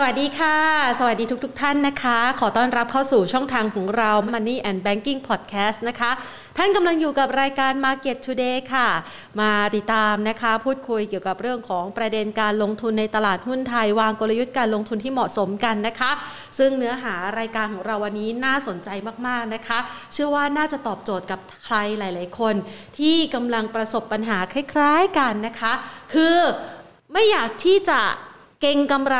สวัสดีค่ะ สวัสดีทุกๆทท่านนะคะ ขอต้อนรับเข้าสู่ช่องทางของเรา Money and Banking Podcast นะคะ ท่านกำลังอยู่กับรายการ Market Today ค่ะ มาติดตามนะคะ พูดคุยเกี่ยวกับเรื่องของประเด็นการลงทุนในตลาดหุ้นไทยวางกลยุทธ์การลงทุนที่เหมาะสมกันนะคะ ซึ่งเนื้อหารายการของเราวันนี้น่าสนใจมากๆนะคะ เชื่อว่าน่าจะตอบโจทย์กับใครหลาย ๆ คน ที่กำลังประสบปัญหาคล้าย ๆ กันนะคะ คือไม่อยากที่จะ เก่งกำไร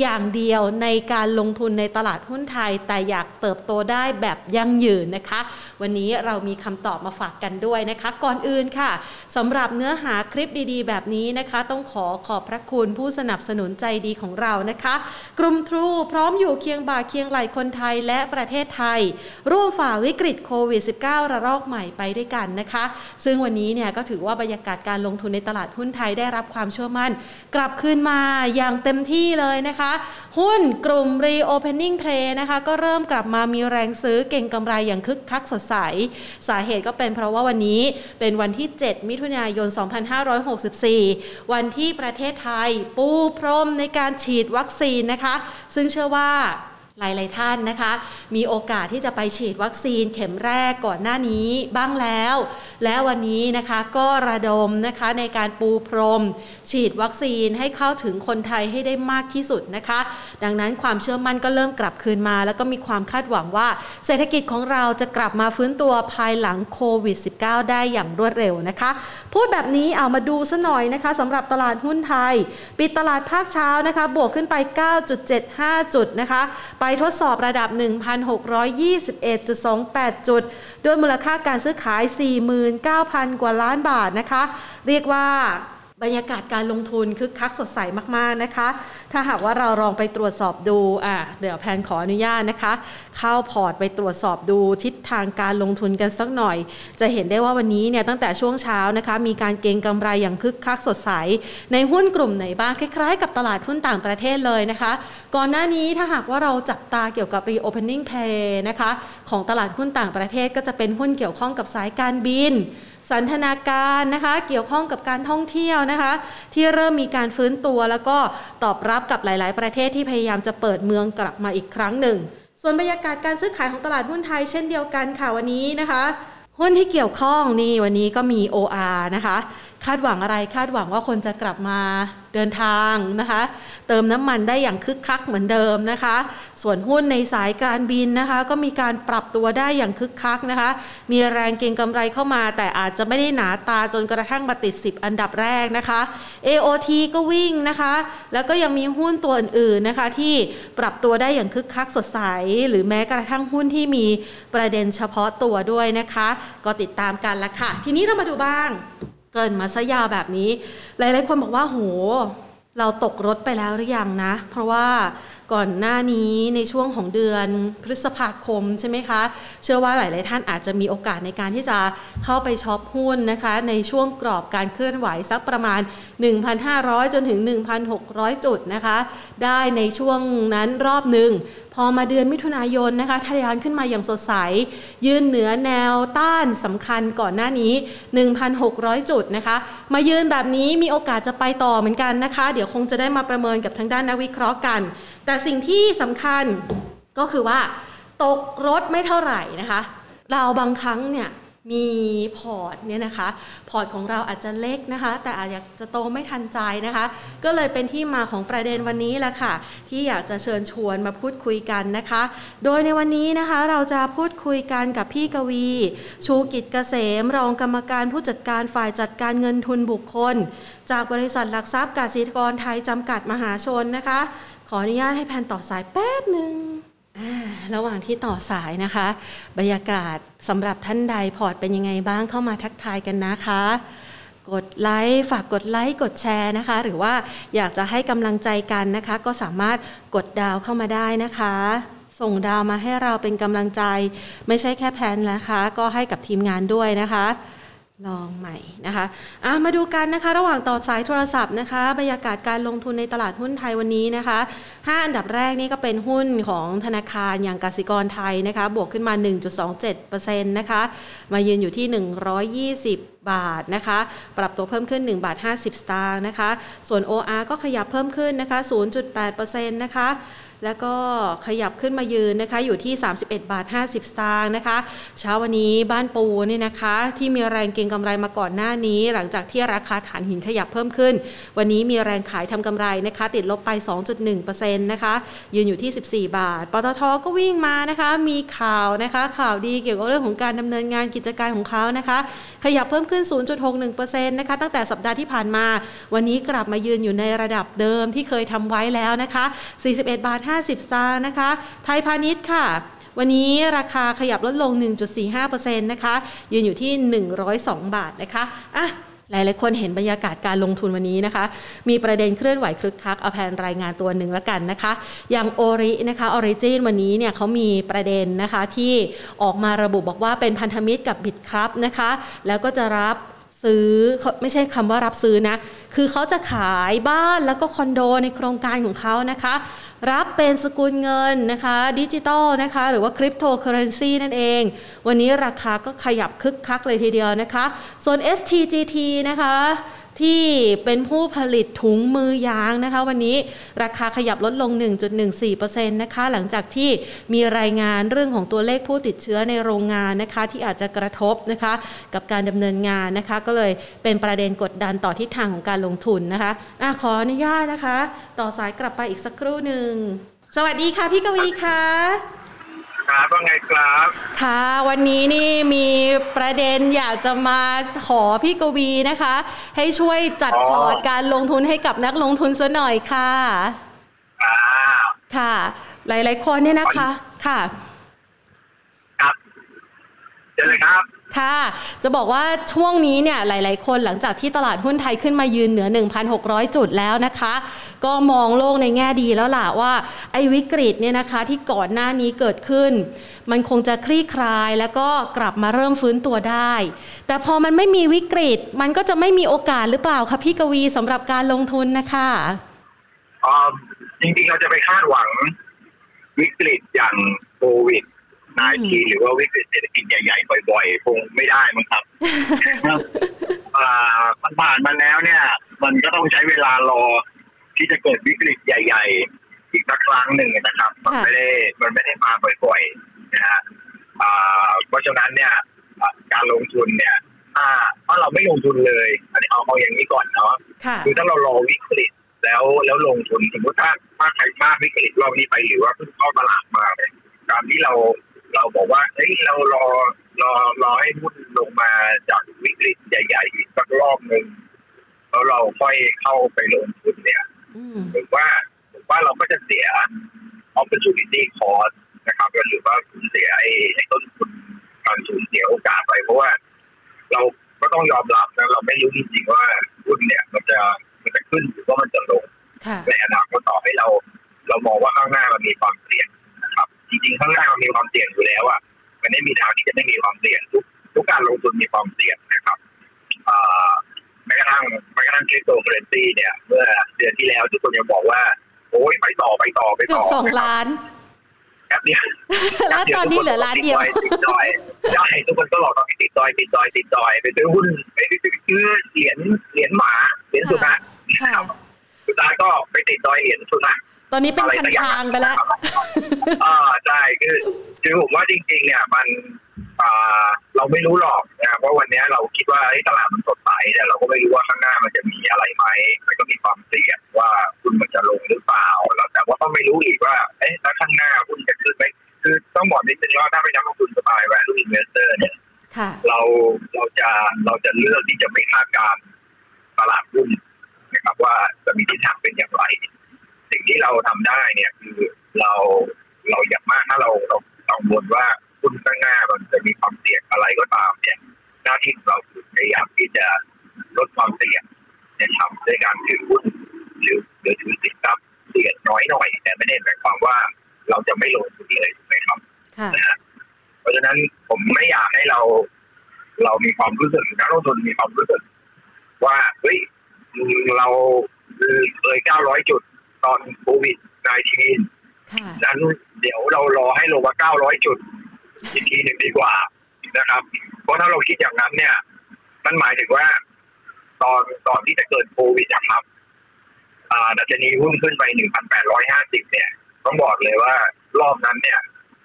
อย่างเดียวในการลงทุนในตลาดหุ้นไทย แต่อยากเติบโตได้แบบยั่งยืนนะคะ วันนี้เรามีคำตอบมาฝากกันด้วยนะคะ ก่อนอื่นค่ะสำหรับเนื้อหาคลิปดีๆ แบบนี้นะคะ ต้องขอขอบพระคุณผู้สนับสนุนใจดีของเรานะคะ กลุ่มทรูพร้อมอยู่เคียงบ่าเคียงไหลคนไทยและประเทศไทย ร่วมฝ่าวิกฤตโควิด -19 ระลอกใหม่ไปด้วยกันนะคะ ซึ่งวันนี้เนี่ยก็ถือว่าบรรยากาศการลงทุนในตลาดหุ้นไทยได้รับความเชื่อมั่น กลับคืนมาอย่างางเต็มที่เลยนะคะ หุ้นกลุ่ม Reopening Play นะคะก็เริ่มกลับมามีแรงซื้อเก่งกำไรอย่างคึกคักสดใส สาเหตุก็เป็นเพราะว่าวันนี้เป็นวันที่ 7 มิถุนายน 2564 วันที่ประเทศไทยปูพรมในการฉีดวัคซีนนะคะ ซึ่งเชื่อว่า หลาย ๆ ท่านนะคะ มีโอกาสที่จะไปฉีดวัคซีนเข็มแรกก่อนหน้านี้บ้างแล้ว และวันนี้นะคะก็ระดมนะคะในการปูพรม ฉีดวัคซีนให้เข้าถึงคนไทยให้ได้มากที่สุดนะคะ ดังนั้นความเชื่อมั่นก็เริ่มกลับคืนมา แล้วก็มีความคาดหวังว่า เศรษฐกิจของเราจะกลับมาฟื้นตัวภายหลังโควิด -19 ได้อย่างรวดเร็วนะคะ พูดแบบนี้เอามาดูซะหน่อยนะคะสำหรับตลาดหุ้นไทย ปิดตลาดภาคเช้านะคะ บวกขึ้นไป 9.75 จุดนะคะไปทดสอบระดับ 1,621.28 จุด ด้วยมูลค่าการซื้อขาย 49,000 กว่าล้านบาทนะคะ เรียกว่า บรรยากาศการลงทุนคึกคักสดใสมาก ๆ นะคะ ถ้าหากว่าเราลองไปตรวจสอบดูอะเดี๋ยวแพนขออนุญาตนะคะ เข้าพอร์ตไปตรวจสอบดูทิศทางการลงทุนกันสักหน่อย จะเห็นได้ว่าวันนี้เนี่ยตั้งแต่ช่วงเช้านะคะ มีการเก็งกำไรอย่างคึกคักสดใส ในหุ้นกลุ่มไหนบ้างคล้าย ๆ กับตลาดหุ้นต่างประเทศเลยนะคะ ก่อนหน้านี้ถ้าหากว่าเราจับตาเกี่ยวกับ reopening pay นะคะของตลาดหุ้นต่างประเทศก็จะเป็นหุ้นเกี่ยวข้องกับสายการบิน สันทนาการนะคะ เกี่ยวข้องกับการท่องเที่ยวนะคะ ที่เริ่มมีการฟื้นตัว แล้วก็ตอบรับกับหลาย ๆ ประเทศที่พยายามจะเปิดเมืองกลับมาอีกครั้งหนึ่ง ส่วนบรรยากาศการซื้อขายของตลาดหุ้นไทยเช่นเดียวกันค่ะวันนี้นะคะหุ้นที่เกี่ยวข้องนี่วันนี้ก็มี OR นะคะ คาดหวังอะไรคาดหวังว่าคนจะกลับมา เดินทางนะคะ เติมน้ำมันได้อย่างคึกคักเหมือนเดิมนะคะ ส่วนหุ้นในสายการบินนะคะ ก็มีการปรับตัวได้อย่างคึกคักนะคะ มีแรงเก็งกำไรเข้ามา แต่อาจจะไม่ได้หนาตาจนกระทั่งมาติด 10 อันดับแรกนะคะ AOT ก็วิ่งนะคะ แล้วก็ยังมีหุ้นตัวอื่นๆนะคะที่ปรับตัวได้อย่างคึกคักสดใส หรือแม้กระทั่งหุ้นที่มีประเด็นเฉพาะตัวด้วยนะคะ ก็ติดตามกันละค่ะ ทีนี้เรามาดูบ้าง เกินมาซะยาวแบบนี้ หลายๆคนบอกว่าโหเราตกรถไปแล้วหรือยังนะ เพราะว่า ก่อนหน้านี้ในช่วงของเดือนพฤษภาคมใช่ไหมคะ เชื่อว่าหลาย ๆ ท่านอาจจะมีโอกาสในการที่จะเข้าไปช็อปหุ้นนะคะ ในช่วงกรอบการเคลื่อนไหวสักประมาณ 1,500 จนถึง 1,600 จุดนะคะ ได้ในช่วงนั้นรอบหนึ่งพอมาเดือนมิถุนายนนะคะทะยานขึ้นมาอย่างสดใส ยืนเหนือแนวต้านสำคัญก่อนหน้านี้ 1,600 จุดนะคะ มายืนแบบนี้มีโอกาสจะไปต่อเหมือนกันนะคะ เดี๋ยวคงจะได้มาประเมินกับทางด้านนักวิเคราะห์กัน แต่สิ่งที่สำคัญก็คือว่า ตกรถไม่เท่าไหร่นะคะ เราบางครั้งเนี่ยมีพอร์ตเนี่ยนะคะ พอร์ตของเราอาจจะเล็กนะคะ แต่อาจจะโตไม่ทันใจนะคะ ก็เลยเป็นที่มาของประเด็นวันนี้แหละค่ะ ที่อยากจะเชิญชวนมาพูดคุยกันนะคะ โดยในวันนี้นะคะเราจะพูดคุยกันกับพี่กวี ชูกิจเกษม รองกรรมการผู้จัดการฝ่ายจัดการเงินทุนบุคคล จากบริษัทหลักทรัพย์กสิกรไทยจำกัดมหาชนนะคะ ขออนุญาตให้แพนต่อสายแป๊บหนึ่งระหว่างที่ต่อสายนะคะ บรรยากาศสำหรับท่านใดพอร์ตเป็นยังไงบ้างเข้ามาทักทายกันนะคะ กดไลค์ฝากกดไลค์กดแชร์นะคะ หรือว่าอยากจะให้กำลังใจกันนะคะ ก็สามารถกดดาวเข้ามาได้นะคะ ส่งดาวมาให้เราเป็นกำลังใจ ไม่ใช่แค่แพนนะคะ ก็ให้กับทีมงานด้วยนะคะ ลองใหม่นะคะะมาดูกันนะคะ ระหว่างต่อสายโทรศัพท์นะคะบรรยากาศการลงทุนในตลาดหุ้นไทยวันนี้นะคะ5อันดับแรกนี่ก็เป็นหุ้นของธนาคารอย่างกสิกรไทยนะคะ บวกขึ้นมา 1.27%นะคะ มายืนอยู่ที่ 120บาทนะคะ ปรับตัวเพิ่มขึ้น 1 บาท 50 สตางค์นะคะ ส่วน OR ก็ขยับเพิ่มขึ้นนะคะ 0.8%นะคะ แล้วก็ขยับขึ้นมายืนนะคะอยู่ที่ 31 บาท 50 สตางค์นะคะ เช้าวันนี้บ้านปูเนี่ยนะคะ ที่มีแรงเก็งกำไรมาก่อนหน้านี้ หลังจากที่ราคาฐานหินขยับเพิ่มขึ้น วันนี้มีแรงขายทำกำไรนะคะ ติดลบไป 2.1%นะคะยืนอยู่ที่ 14 บาทปตทก็วิ่งมานะคะ มีข่าวนะคะ ข่าวดีเกี่ยวกับเรื่องของการดำเนินงานกิจการของเขานะคะ ขยับเพิ่มขึ้น 0.61%นะคะตั้งแต่สัปดาห์ที่ผ่านมา วันนี้กลับมายืนอยู่ในระดับเดิมที่เคยทำไว้แล้วนะคะ 41 บาท50 สตางค์นะคะ ไทยพาณิชย์ค่ะวันนี้ราคาขยับลดลง 1.45%นะคะ ยืนอยู่ที่ 102 บาทนะคะ อะ หลายๆคนเห็นบรรยากาศการลงทุนวันนี้นะคะ มีประเด็นเคลื่อนไหวคึกคัก เอาแบบรายงานตัวหนึ่งแล้วกันนะคะ อย่าง ORI นะคะ Origin วันนี้เนี่ยเขามีประเด็นนะคะที่ออกมาระบุบอกว่าเป็นพันธมิตรกับ Bitkub นะคะ แล้วก็จะรับซื้อไม่ใช่คำว่ารับซื้อนะ คือเขาจะขายบ้านแล้วก็คอนโดในโครงการของเขานะคะ รับเป็นสกุลเงินนะคะดิจิตอลนะคะหรือว่าคริปโตเคอเรนซีนั่นเอง วันนี้ราคาก็ขยับคึกคักเลยทีเดียวนะคะ ส่วน STGT นะคะที่เป็นผู้ผลิตถุงมือยางนะคะ วันนี้ราคาขยับลดลง 1.14%นะคะ หลังจากที่มีรายงานเรื่องของตัวเลขผู้ติดเชื้อในโรงงานนะคะ ที่อาจจะกระทบนะคะ กับการดำเนินงานนะคะ ก็เลยเป็นประเด็นกดดันต่อทิศทางของการลงทุนนะคะอะขออนุญาตนะคะ ต่อสายกลับไปอีกสักครู่หนึ่งสวัสดีค่ะพี่กวีค่ะครับว่าไงครับ ค่ะ วันนี้นี่มีประเด็นอยากจะมาขอพี่กวีนะคะ ให้ช่วยจัดพอร์ตการลงทุนให้กับนักลงทุนซะหน่อยค่ะค่ะ หลาย ๆ คนเนี่ยนะคะ ค่ะ ครับเจอเลยครับ ค่ะ จะบอกว่าช่วงนี้เนี่ยหลาย ๆ คนหลังจากที่ตลาดหุ้นไทยขึ้นมายืนเหนือ 1,600 จุดแล้วนะคะ ก็มองโลกในแง่ดีแล้วล่ะว่าไอ้วิกฤตเนี่ยนะคะที่ก่อนหน้านี้เกิดขึ้น มันคงจะคลี่คลายแล้วก็กลับมาเริ่มฟื้นตัวได้ แต่พอมันไม่มีวิกฤต มันก็จะไม่มีโอกาสหรือเปล่าคะพี่กวีสำหรับการลงทุนนะคะจริงๆเราจะไปคาดหวังวิกฤตอย่างโควิด นายทีหรือว่าวิกฤตเศรษฐกิจใหญ่ๆบ่อยๆคงไม่ได้มั้งครับมันผ่านมาแล้วเนี่ย มันก็ต้องใช้เวลารอที่จะเกิดวิกฤตใหญ่ ๆ อีกสักครั้งหนึ่งนะครับ มันไม่ได้มันไม่ได้มาบ่อยๆนะฮะเพราะฉะนั้นเนี่ยการลงทุนเนี่ยถ้าถ้าเราไม่ลงทุนเลย อันนี้เอาเอาอย่างนี้ก่อนเนาะคือถ้าเรารอวิกฤตแล้วแล้วลงทุนสมมติถ้าถ้าใครพลาดวิกฤตรอบนี้ไปหรือว่าเพิ่งเข้าตลาดมาเนี่ยการที่เรา เราบอกว่าเฮ้ยเรารอรอรอให้หุ้นลงมาจากวิกฤตใหญ่ๆอีกสักรอบหนึ่งแล้วเราค่อยเข้าไปลงทุนเนี่ยหรือว่าหรือว่าเราก็จะเสีย opportunity cost นะครับหรือว่าสูญเสียไอ้ไอ้ต้นทุนการสูญเสียโอกาสไปเพราะว่า เราก็ต้องยอมรับนะเราไม่รู้จริงๆว่าหุ้นเนี่ย มันจะมันจะขึ้นหรือว่ามันจะลงในอนาคตต่อให้เรา เรามองว่าข้างหน้ามันมีความเสี่ยงจ ริงๆข้างหน้ามันมีความเสี่ยงอยู่แล้วอะมันไม่มีทางที่จะไม่มีความเสี่ยงทุกทุกการลงทุนมีความเสี่ยงนะครับแม้กระทั่งแม้กระทั่งคริปโตเคอเรนซีเนี่ย เมื่อเดือนที่แล้วทุกคนยังบอกว่า โอ้ยไปต่อไปต่อไปต่อสองล้านแค่เดียวแล้วตอนนี้เหลือล้านเดียวติดดอยใช่ทุกคนก็หลอกตอนติดดอยติดดอยติดดอยไปซื้อหุ้นไปซื้อเหรียญเหรียญหมาเหรียญสุนัขสุดท้ายก็ไปติดดอยเหรียญสุนัข ตอนนี้เป็นพันทางไปแล้วอ่าใช่คือคือผมว่าจริง ๆ เนี่ยมันอ่าเราไม่รู้หรอกนะว่าวันนี้เราคิดว่าตลาดมันสดใสแต่เราก็ไม่รู้ว่าข้างหน้ามันจะมีอะไรไหมมันก็มีความเสี่ยงว่าหุ้นมันจะลงหรือเปล่าแล้วแต่ว่าก็ไม่รู้อีกว่าเอ๊ะแล้วข้างหน้าหุ้นจะขึ้นไหมคือต้องบอกนิดนึงว่าถ้าเป็นนักลงทุนสาย value investor เนี่ยเราเราจะเราจะเลือกที่จะไม่คาดการณ์ตลาดหุ้นนะครับว่าจะมีทิศทางเป็นอย่างไร สิ่งที่เราทำได้เนี่ยคือเราเราอย่างมากถ้าเราเรากังวลว่าหุ้นข้างหน้ามันจะมีความเสี่ยงอะไรก็ตามเนี่ยหน้าที่ของเราคือพยายามที่จะลดความเสี่ยงเนี่ยทำด้วยการถือหุ้นหรือหรือถือสินทรัพย์เสี่ยงน้อยหน่อย แต่ไม่ได้หมายความว่าเราจะไม่ลงทุนเลยถูกไหมครับนะเพราะฉะนั้นผมไม่อยากให้เรา เรามีความรู้สึกนักลงทุนมีความรู้สึกว่าเฮ้ยเราเลยเก้าร้อยจุด ตอนโควิด -19 นั้นเดี๋ยวเรารอให้ลงมาเก้าร้อยจุด อีกทีหนึ่งดีกว่านะครับ เพราะถ้าเราคิดอย่างนั้นเนี่ย มันหมายถึงว่า ตอนตอนที่จะเกิดโควิดนะครับดัชนีหุ้นขึ้นไปหนึ่งพันแปดร้อยห้าสิบเนี่ย ต้องบอกเลยว่ารอบนั้นเนี่ย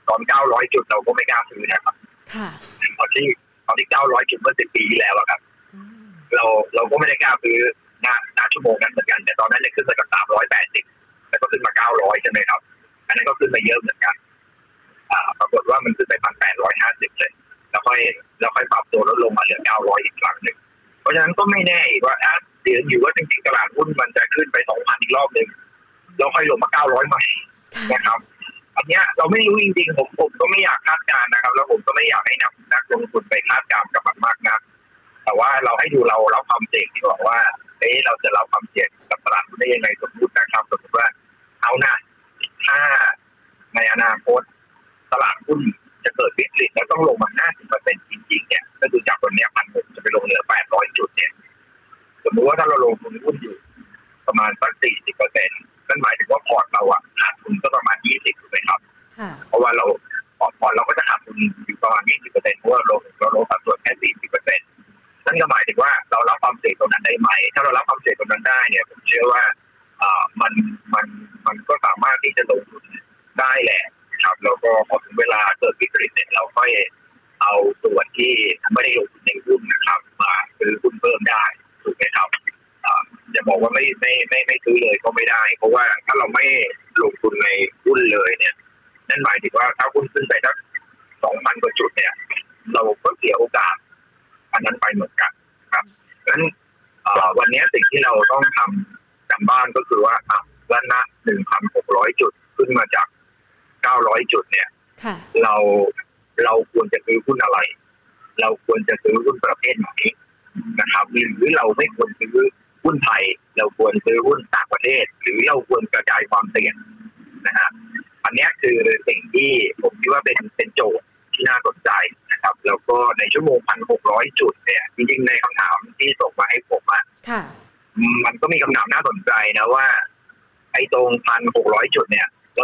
ตอนเก้าร้อยจุดเราก็ไม่กล้าซื้อนะครับตอนที่ตอนที่เก้าร้อยจุดเมื่อสิบปีที่แล้วครับ เราเราก็ไม่ได้กล้าซื้อ หน้าหน้าชั่วโมงนั้นเหมือนกัน แต่ตอนนั้นเนี่ยขึ้นมาจากสามร้อยแปดสิบแล้วก็ขึ้นมาเก้าร้อยใช่ไหมครับ อันนั้นก็ขึ้นมาเยอะเหมือนกันอ่าปรากฏว่ามันขึ้นไปพันแปดร้อยห้าสิบเลย แล้วค่อยแล้วค่อยปรับตัวลดลงมาเหลือเก้าร้อยอีกครั้งหนึ่ง เพราะฉะนั้นก็ไม่แน่ว่าเดี๋ยวอยู่ว่าจริงๆตลาดหุ้นมันจะขึ้นไปสองพันอีกรอบหนึ่งแล้วค่อยลงมาเก้าร้อยใหม่นะครับอันเนี้ยเราไม่รู้จริงๆผมผมก็ไม่อยากคาดการณ์นะครับ แล้วผมก็ไม่อยากให้นักนักลงทุนไปคาดการณ์กับมันมากนะแต่ว่าเราให้ดูเราเราความเสี่ยงดีกว่าว่า เอ๊เราจะรับความเสี่ยงกับตลาดหุ้นได้ยังไงสมมตินะครับสมมติว่าเอานะถ้าในอนาคตตลาดหุ้นจะเกิดวิกฤตแล้วต้องลงมา 50%จริงๆ เนี่ยก็คือจากวันนี้พันหกจะไปลงเหลือ 800 จุดเนี่ย สมมติว่าถ้าเราลงทุนหุ้นอยู่ ประมาณสัก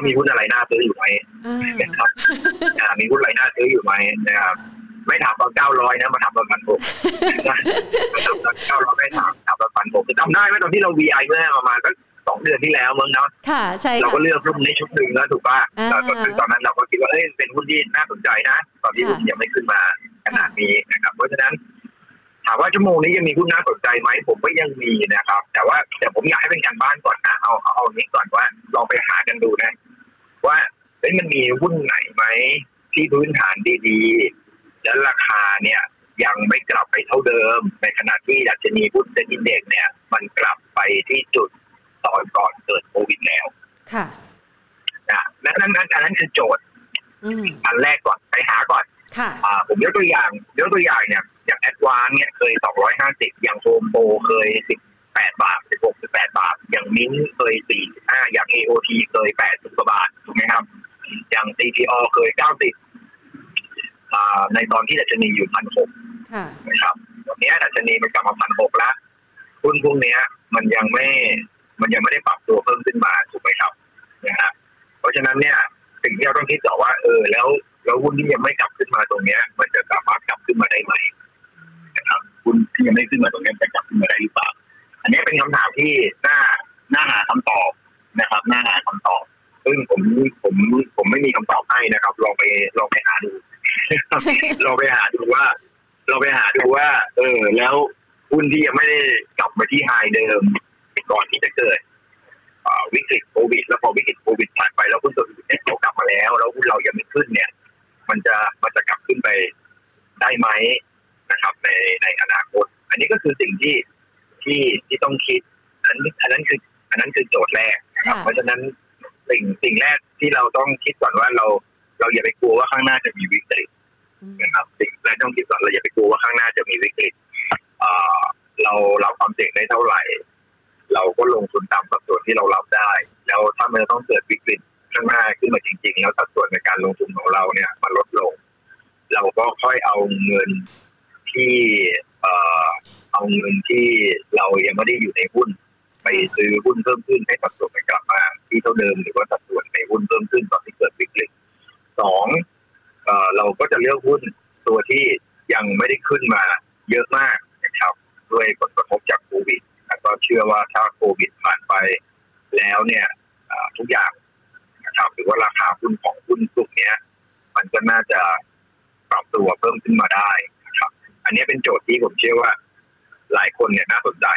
มีหุ้นอะไรน่าซื้ออยู่ไหมนะครับมีหุ้นอะไรน่าซื้ออยู่ไหมนะครับไม่ถามตอนเก้าร้อยนะมาถามตอนพันหกมาถามตอนเก้าร้อยไม่ถามถามตอนพันหกจำได้ไหมตอนที่เรา VI เมื่อประมาณสักสองเดือนที่แล้วเมื่อเนาะค่ะใช่เราก็เลือกหุ้นในชุดหนึ่งแล้วถูกป่ะแต่ตอนนั้นเราก็คิดว่าเอ้ยเป็นหุ้นที่น่าสนใจนะ ตอนที่หุ้นยังไม่ขึ้นมาขนาดนี้นะครับ เพราะฉะนั้น ถามว่าชั่วโมงนี้ยังมีหุ้นน่าสนใจไหมผมก็ยังมีนะครับ แต่ว่าแต่ผมอยากให้เป็นการบ้านก่อนนะเอาเอาเอานี้ก่อนว่าลองไปหากันดูนะ ว่าเอ้ยมันมีหุ้นไหนไหมที่พื้นฐานดีๆ แล้วราคาเนี่ยยังไม่กลับไปเท่าเดิม ในขณะที่ดัชนีหุ้นเซ็นดินเด็กเนี่ย มันกลับไปที่จุดตอนก่อนเกิดโควิดแล้ว ค่ะนะนั้นนั้นอันนั้นคือโจทย์อันแรกก่อนไปหาก่อน ค่ะผมยกตัวอย่างยกตัวอย่างเนี่ยอย่างแอดวานเนี่ยเคยสองร้อยห้าสิบอย่างโฮมโปรเคยสิบ แปดบาทสิบหกสิบแปดบาท อย่างมิ้นเคยสี่ห้าอย่างเอโอทีเคยแปดสิบกว่าบาท ถูกไหมครับ อย่างซีทีอเคยเก้าสิบในตอนที่ดัชนีอยู่พันหกนะครับวันนี้ดัชนีมันกลับมาพันหกแล้วหุ้นพวกนี้มันยังไม่ มันยังไม่ได้ปรับตัวเพิ่มขึ้นมา ถูกไหมครับ นะฮะ เพราะฉะนั้นเนี่ย สิ่งที่เราต้องคิดต่อว่า เออ แล้ว แล้วหุ้นที่ยังไม่กลับขึ้นมาตรงเนี้ย มันจะสามารถกลับขึ้นมาได้ไหมนะครับหุ้นที่ยังไม่ขึ้นมาตรงนี้จะกลับขึ้นมาได้หรือเปล่า อันนี้เป็นคำถามที่น่าน่าหาคำตอบนะครับน่าหาคำตอบ ซึ่งผมผมผมไม่มีคำตอบให้นะครับลองไปลองไปหาดูลองไปหาดูว่า เราไปหาดูว่า เออ แล้วหุ้นที่ยังไม่ได้กลับมาที่ไฮเดิมก่อนที่จะเกิดวิกฤตโควิด แล้วพอวิกฤตโควิดผ่านไปแล้วหุ้นตัวอื่นเนี่ยเขากลับมาแล้ว แล้วหุ้นเรายังไม่ขึ้นเนี่ย มันจะมันจะกลับขึ้นไปได้ไหมนะครับ ในในอนาคต อันนี้ก็คือสิ่งที่ ที่ที่ต้องคิดอันอันนั้นคือ อันนั้นคือโจทย์แรกนะครับ เพราะฉะนั้นสิ่งสิ่งแรกที่เราต้องคิดก่อนว่าเรา เราอย่าไปกลัวว่าข้างหน้าจะมีวิกฤตนะครับสิ่งแรกต้องคิดก่อนเราอย่าไปกลัวว่าข้างหน้าจะมีวิกฤตเรารับความเสี่ยงได้เท่าไหร่ เราก็ลงทุนตามสัดส่วนที่เรารับได้ แล้วถ้ามันต้องเกิดวิกฤตข้างหน้าขึ้นมาจริง ๆ แล้วสัดส่วนในการลงทุนของเราเนี่ยมันลดลง เราก็ค่อยเอาเงินทที่ เอาเงินที่เรายังไม่ได้อยู่ในหุ้น ไปซื้อหุ้นเพิ่มขึ้นให้สัดส่วนกลับมาที่เท่าเดิมหรือว่าสัดส่วนในหุ้นเพิ่มขึ้นตอนที่เกิดวิกฤตสองเราก็จะเลือกหุ้นตัวที่ยังไม่ได้ขึ้นมาเยอะมากนะครับด้วยผลกระทบจากโควิดแล้วก็เชื่อว่าถ้าโควิดผ่านไปแล้วเนี่ยทุกอย่างนะครับหรือว่าราคาหุ้นของหุ้นกลุ่มนี้มันก็น่าจะปรับตัวเพิ่มขึ้นมาได้ อันนี้เป็นโจทย์ที่ผมเชื่อว่า หลายคนเนี่ยน่าสนใจ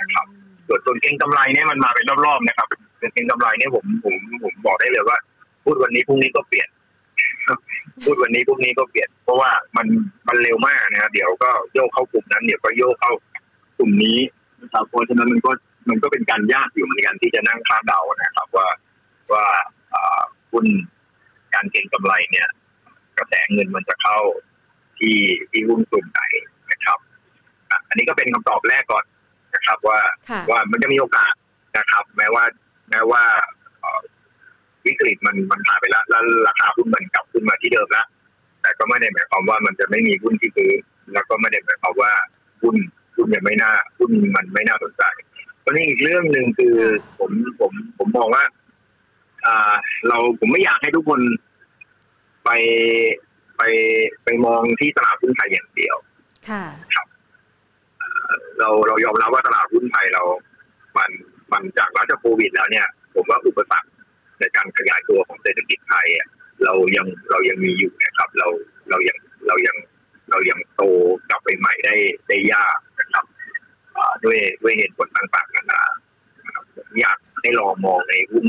นะครับ ส่วนส่วนเก็งกำไรเนี่ยมันมาเป็นรอบๆนะครับส่วนเก็งกำไรเนี่ยผมผมผมบอกได้เลยว่า พูดวันนี้พรุ่งนี้ก็เปลี่ยนพูดวันนี้พรุ่งนี้ก็เปลี่ยน เพราะว่ามันมันเร็วมากนะครับเดี๋ยวก็โยกเข้ากลุ่มนั้นเดี๋ยวก็โยกเข้ากลุ่มนี้นะครับเพราะฉะนั้นมันก็มันก็เป็นการยากอยู่เหมือนกันที่จะนั่งคาดเดานะครับ ว่าว่าอ่าหุ้นการเก็งกำไรเนี่ย กระแสเงินมันจะเข้า ที่ที่หุ้นกลุ่มไหนนะครับอะอันนี้ก็เป็นคำตอบแรกก่อนนะครับ ว่าค่ะว่ามันจะมีโอกาสนะครับ แม้ว่าแม้ว่าเอ่อวิกฤตมันมันผ่านไปแล้วแล้วราคาหุ้นมันกลับขึ้นมาที่เดิมแล้วแต่ก็ไม่ได้หมายความว่ามันจะไม่มีหุ้นที่ซื้อแล้วก็ไม่ได้หมายความว่าหุ้นหุ้นยังไม่น่าหุ้นมันไม่น่าสนใจตอนนี้อีกเรื่องหนึ่งคือผมผมผมมองว่า อ่า เราผมไม่อยากให้ทุกคนไป ไปไปมองที่ตลาดหุ้นไทยอย่างเดียว ค่ะเราเรายอมรับว่าตลาดหุ้นไทยเรา มันมันจากหลังจากโควิดแล้วเนี่ย ผมว่าอุปสรรคในการขยายตัวของเศรษฐกิจไทยอะเรายังเรายังมีอยู่นะครับ เราเรายังเรายังเรายังโตกลับไปใหม่ได้ได้ยากนะครับอ่าด้วยด้วยเหตุผลต่างๆนานานะครับผมอยากให้ลองมองในหุ้น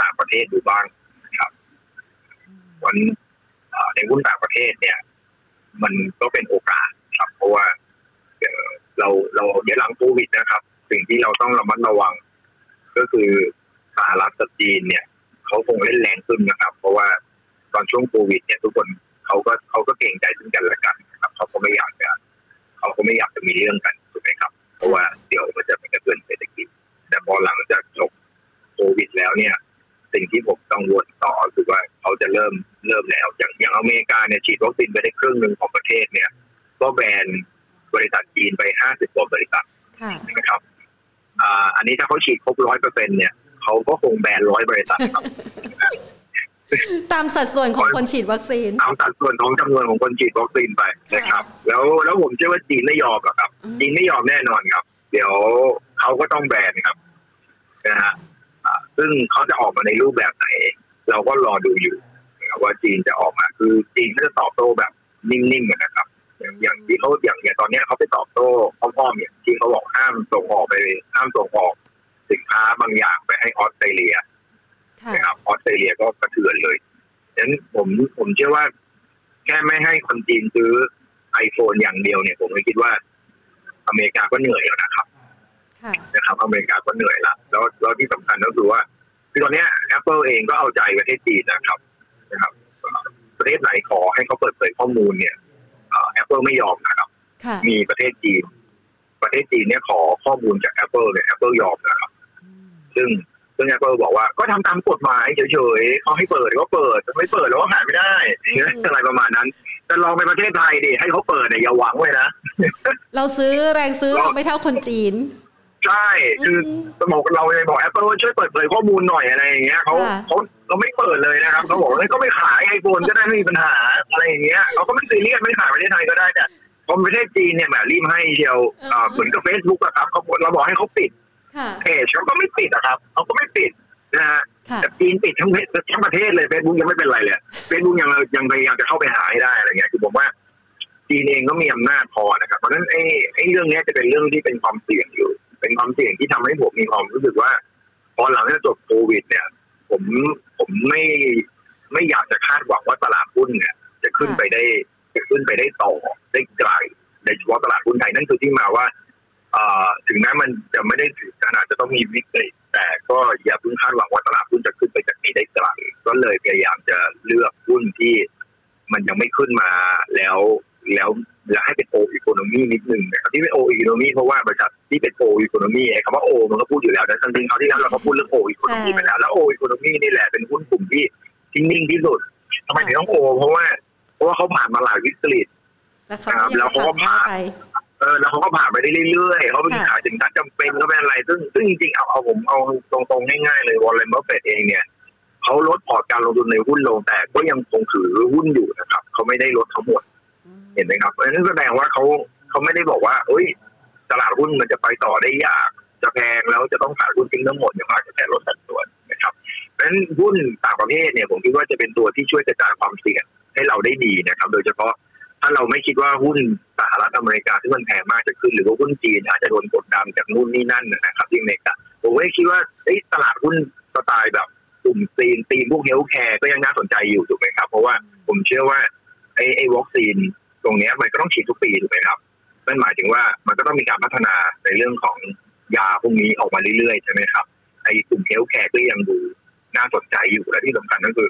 ต่างประเทศดูบ้างนะครับวันอ่า ในหุ้นต่างประเทศเนี่ย มันก็เป็นโอกาสครับเพราะว่าเราเราเดี๋ยวหลังโควิดนะครับ สิ่งที่เราต้องระมัดระวัง ก็คือสหรัฐกับจีนเนี่ยเขาคงเล่นแรงขึ้นนะครับ เพราะว่าตอนช่วงโควิด เนี่ยทุกคนเขาก็เขาก็เกรงใจซึ่งกันและกันนะครับเขาก็ไม่อยากจะเขาก็ไม่อยากจะมีเรื่องกันถูกไหมครับ เพราะว่าเดี๋ยวมันจะเป็นกระเทือนเศรษฐกิจ แต่พอหลังจากจบโควิดแล้วเนี่ย สิ่งที่ผมกังวลต่อคือว่าเขาจะเริ่มเริ่มแล้ว อย่างอย่างอเมริกาเนี่ยฉีดวัคซีนไปได้ครึ่งหนึ่งของประเทศเนี่ย ก็แบนบริษัทจีนไป50กว่าบริษัทค่ะนะครับอ่าอันนี้ถ้าเขาฉีดครบร้อยเปอร์เซ็นเนี่ยเขาก็คงแบนร้อยบริษัทครับตามสัดส่วนของคนฉีดวัคซีนตามสัดส่วนของจำนวนของคนฉีดวัคซีนไปนะครับ แล้วแล้วผมเชื่อว่าจีนไม่ยอมหรอกครับอืมจีนไม่ยอมแน่นอนครับ เดี๋ยวเขาก็ต้องแบนครับนะฮะอ่าซึ่งเขาจะออกมาในรูปแบบไหน เราก็รอดูอยู่ นะครับว่าจีนจะออกมาคือจีนก็จะตอบโต้แบบนิ่มๆนะครับ อย่างอย่างที่เขาอย่างอย่างตอนเนี้ยเขาไปตอบโต้อ้อมๆอย่างที่เขาบอกห้ามส่งออกไปห้ามส่งออกสินค้าบางอย่างไปให้ออสเตรเลียค่ะนะครับออสเตรเลียก็กระเทือนเลยฉะนั้นผมผมเชื่อว่า แค่ไม่ให้คนจีนซื้อ iPhone อย่างเดียวเนี่ย ผมก็คิดว่า อเมริกาก็เหนื่อยแล้วนะครับค่ะนะครับ อเมริกาก็เหนื่อยละแล้วแล้วที่สำคัญก็คือว่าคือตอนเนี้ย Apple เองก็เอาใจประเทศจีนนะครับ นะครับเอ่อประเทศไหนขอให้เขาเปิดเผยข้อมูลเนี่ยเอ่อ Apple ไม่ยอมนะครับค่ะมีประเทศจีน ประเทศจีนเนี่ยขอข้อมูลจาก Apple เนี่ย Apple ยอมนะครับ ซึ่งซึ่ง Apple บอกว่าก็ทำตามกฎหมายเฉยๆเขาให้เปิดก็เปิดไม่เปิดแล้วก็ขายไม่ได้อืมอะไรประมาณนั้นแต่ลองไปประเทศไทยดิให้เขาเปิดเนี่ยอย่าหวังเลยนะเราซื้อแรงซื้อเราไม่เท่าคนจีน ใช่ คือมสมองเราเลยบอก Apple ว่าช่วยเปิดเผยข้อมูลหน่อยอะไรอย่างเงี้ยเขาค่ะเขา เขาไม่เปิดเลยนะครับเขาบอกว่าก็ไม่ขายไอโฟนก็ได้ไม่มีปัญหาอะไรอย่างเงี้ยเขาก็ไม่ซีเรียสไม่ขายประเทศไทยก็ได้แต่พอประเทศจีนเนี่ยแบบรีบให้เชียวอ่าเหมือนกับ Facebook อะครับเขาเราบอกให้เขาปิดค่ะเพจเขาก็ไม่ปิดอะครับเขาก็ไม่ปิดนะฮะค่ะแต่จีนปิดทั้งประเทศทั้งประเทศเลยเฟซบุ๊กยังไม่เป็นไรเลยเฟซบุ๊กยังยังพยายามจะเข้าไปหาให้ได้อะไรเงี้ยคือผมว่าจีนเองก็มีอำนาจพอนะครับเพราะฉะนั้นไอ้ไอ้เรื่องเนี้ยจะเป็นเรื่องที่เป็นความเสี่ยงอยู่ เป็นความเสี่ยงที่ทำให้ผมมีความรู้สึกว่าพอหลังจากจบโควิดเนี่ย ผมผมไม่ไม่อยากจะคาดหวังว่าตลาดหุ้นเนี่ย จะขึ้นไปได้จะขึ้นไปได้ต่อได้ไกลโดยเฉพาะตลาดหุ้นไทยนั่นคือที่มาว่าอถึงแม้มันจะไม่ได้ถึงขนาดจะต้องมีวิกฤตแต่ก็อย่าเพิ่งคาดหวังว่าตลาดหุ้นจะขึ้นไปจากนี้ได้ไกลก็เลยพยายามจะเลือกหุ้นที่มันยังไม่ขึ้นมาแล้ว แล้วแล้วให้เป็นโออีโคโนมีนิดนึงนะครับที่เป็นโออีโคโนมีเพราะว่าบริษัทที่เป็นโออีโคโนมีไอ้คำว่าโอมันก็พูดอยู่แล้วนะจริงๆเขาวที่แล้วเราก็พูดเรื่องโออีโคโนมีไปแล้วแล้วโออีโคโนมีนี่แหละเป็นหุ้นกลุ่มที่ที่นิ่งที่สุดทำไมถึงต้องโอ เพราะว่า เพราะว่าเขาผ่านมาหลายวิกฤตแล้วเขาก็ยังผ่านหน้าไปเออแล้วเขาก็ผ่านไปได้เรื่อยๆเขาไปขายสินค้าจำเป็นเขาเป็นอะไร ซึ่งซึ่งจริงๆเอาเอาผมเอาตรงๆง่ายๆเลยวอร์เรน บัฟเฟตต์เองเนี่ยเขาลดพอร์ตการลงทุนในหุ้นลงแต่ก็ยังคงถือหุ้นอยู่นะครับเขาไม่ได้ลดทั้งหมด เห็นไหมครับเพราะฉะนั้นแสดงว่าเขาเขาไม่ได้บอกว่าเอ้ย ตลาดหุ้นมันจะไปต่อได้ยาก จะแพงแล้วจะต้องขายหุ้นทิ้งทั้งหมดอย่างมากก็แค่ลดสัดส่วนนะครับเพราะฉะนั้นหุ้นต่างประเทศเนี่ยผมคิดว่าจะเป็นตัวที่ช่วยกระจายความเสี่ยงให้เราได้ดีนะครับ โดยเฉพาะถ้าเราไม่คิดว่าหุ้นสหรัฐอเมริกาที่มันแพงมากจะขึ้น หรือว่าหุ้นจีนอาจจะโดนกดดันจากนู่นนี่นั่นนะครับที่อเมริกาผมไม่คิดว่าตลาดหุ้นสไตล์แบบกลุ่มซีนตีนพวก healthcare ก็ยังน่าสนใจอยู่ถูกไหมครับ เพราะว่าผมเชื่อว่าไอ้ไอ้วัคซีน ตรงนี้มันก็ต้องฉีดทุกปีถูกไหมครับนั่นหมายถึงว่ามันก็ต้องมีการพัฒนาในเรื่องของยาพวกนี้ออกมาเรื่อยๆใช่ไหมครับไอ้กลุ่ม healthcare ก็ยังดูน่าสนใจอยู่และที่สำคัญก็คือ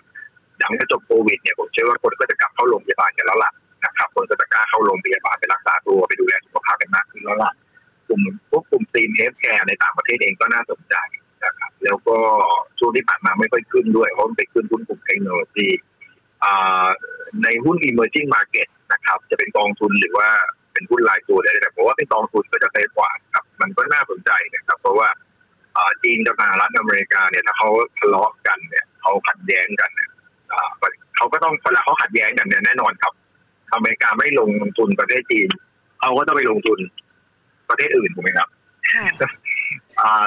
หลังจากจบโควิดเนี่ยผมเชื่อว่าคนก็จะกลับเข้าโรงพยาบาลกันแล้วล่ะนะครับคนก็จะกล้าเข้าโรงพยาบาลไปรักษาตัวไปดูแลสุขภาพกันมากขึ้นแล้วล่ะกลุ่มพวกกลุ่มทีมเฮลท์แคร์ในต่างประเทศเองก็น่าสนใจนะครับแล้วก็ช่วงที่ผ่านมาไม่ค่อยขึ้นด้วยเพราะมันไปขึ้นหุ้นกลุ่มเทคโนโลยี ในหุ้น emerging market นะครับ จะเป็นกองทุนหรือว่าเป็นหุ้นรายตัวได้แต่ผมว่าเป็นกองทุนก็จะเซฟกว่าครับ มันก็น่าสนใจนะครับ เพราะว่าจีนกับสหรัฐอเมริกาเนี่ยถ้าเขาทะเลาะกันเนี่ยเขาขัดแย้งกันเนี่ยเขาก็ต้องเวลาเขาขัดแย้งกันเนี่ยแน่นอนครับ อเมริกาไม่ลงทุนประเทศจีนเขาก็ต้องไปลงทุนประเทศอื่นถูกไหมครับ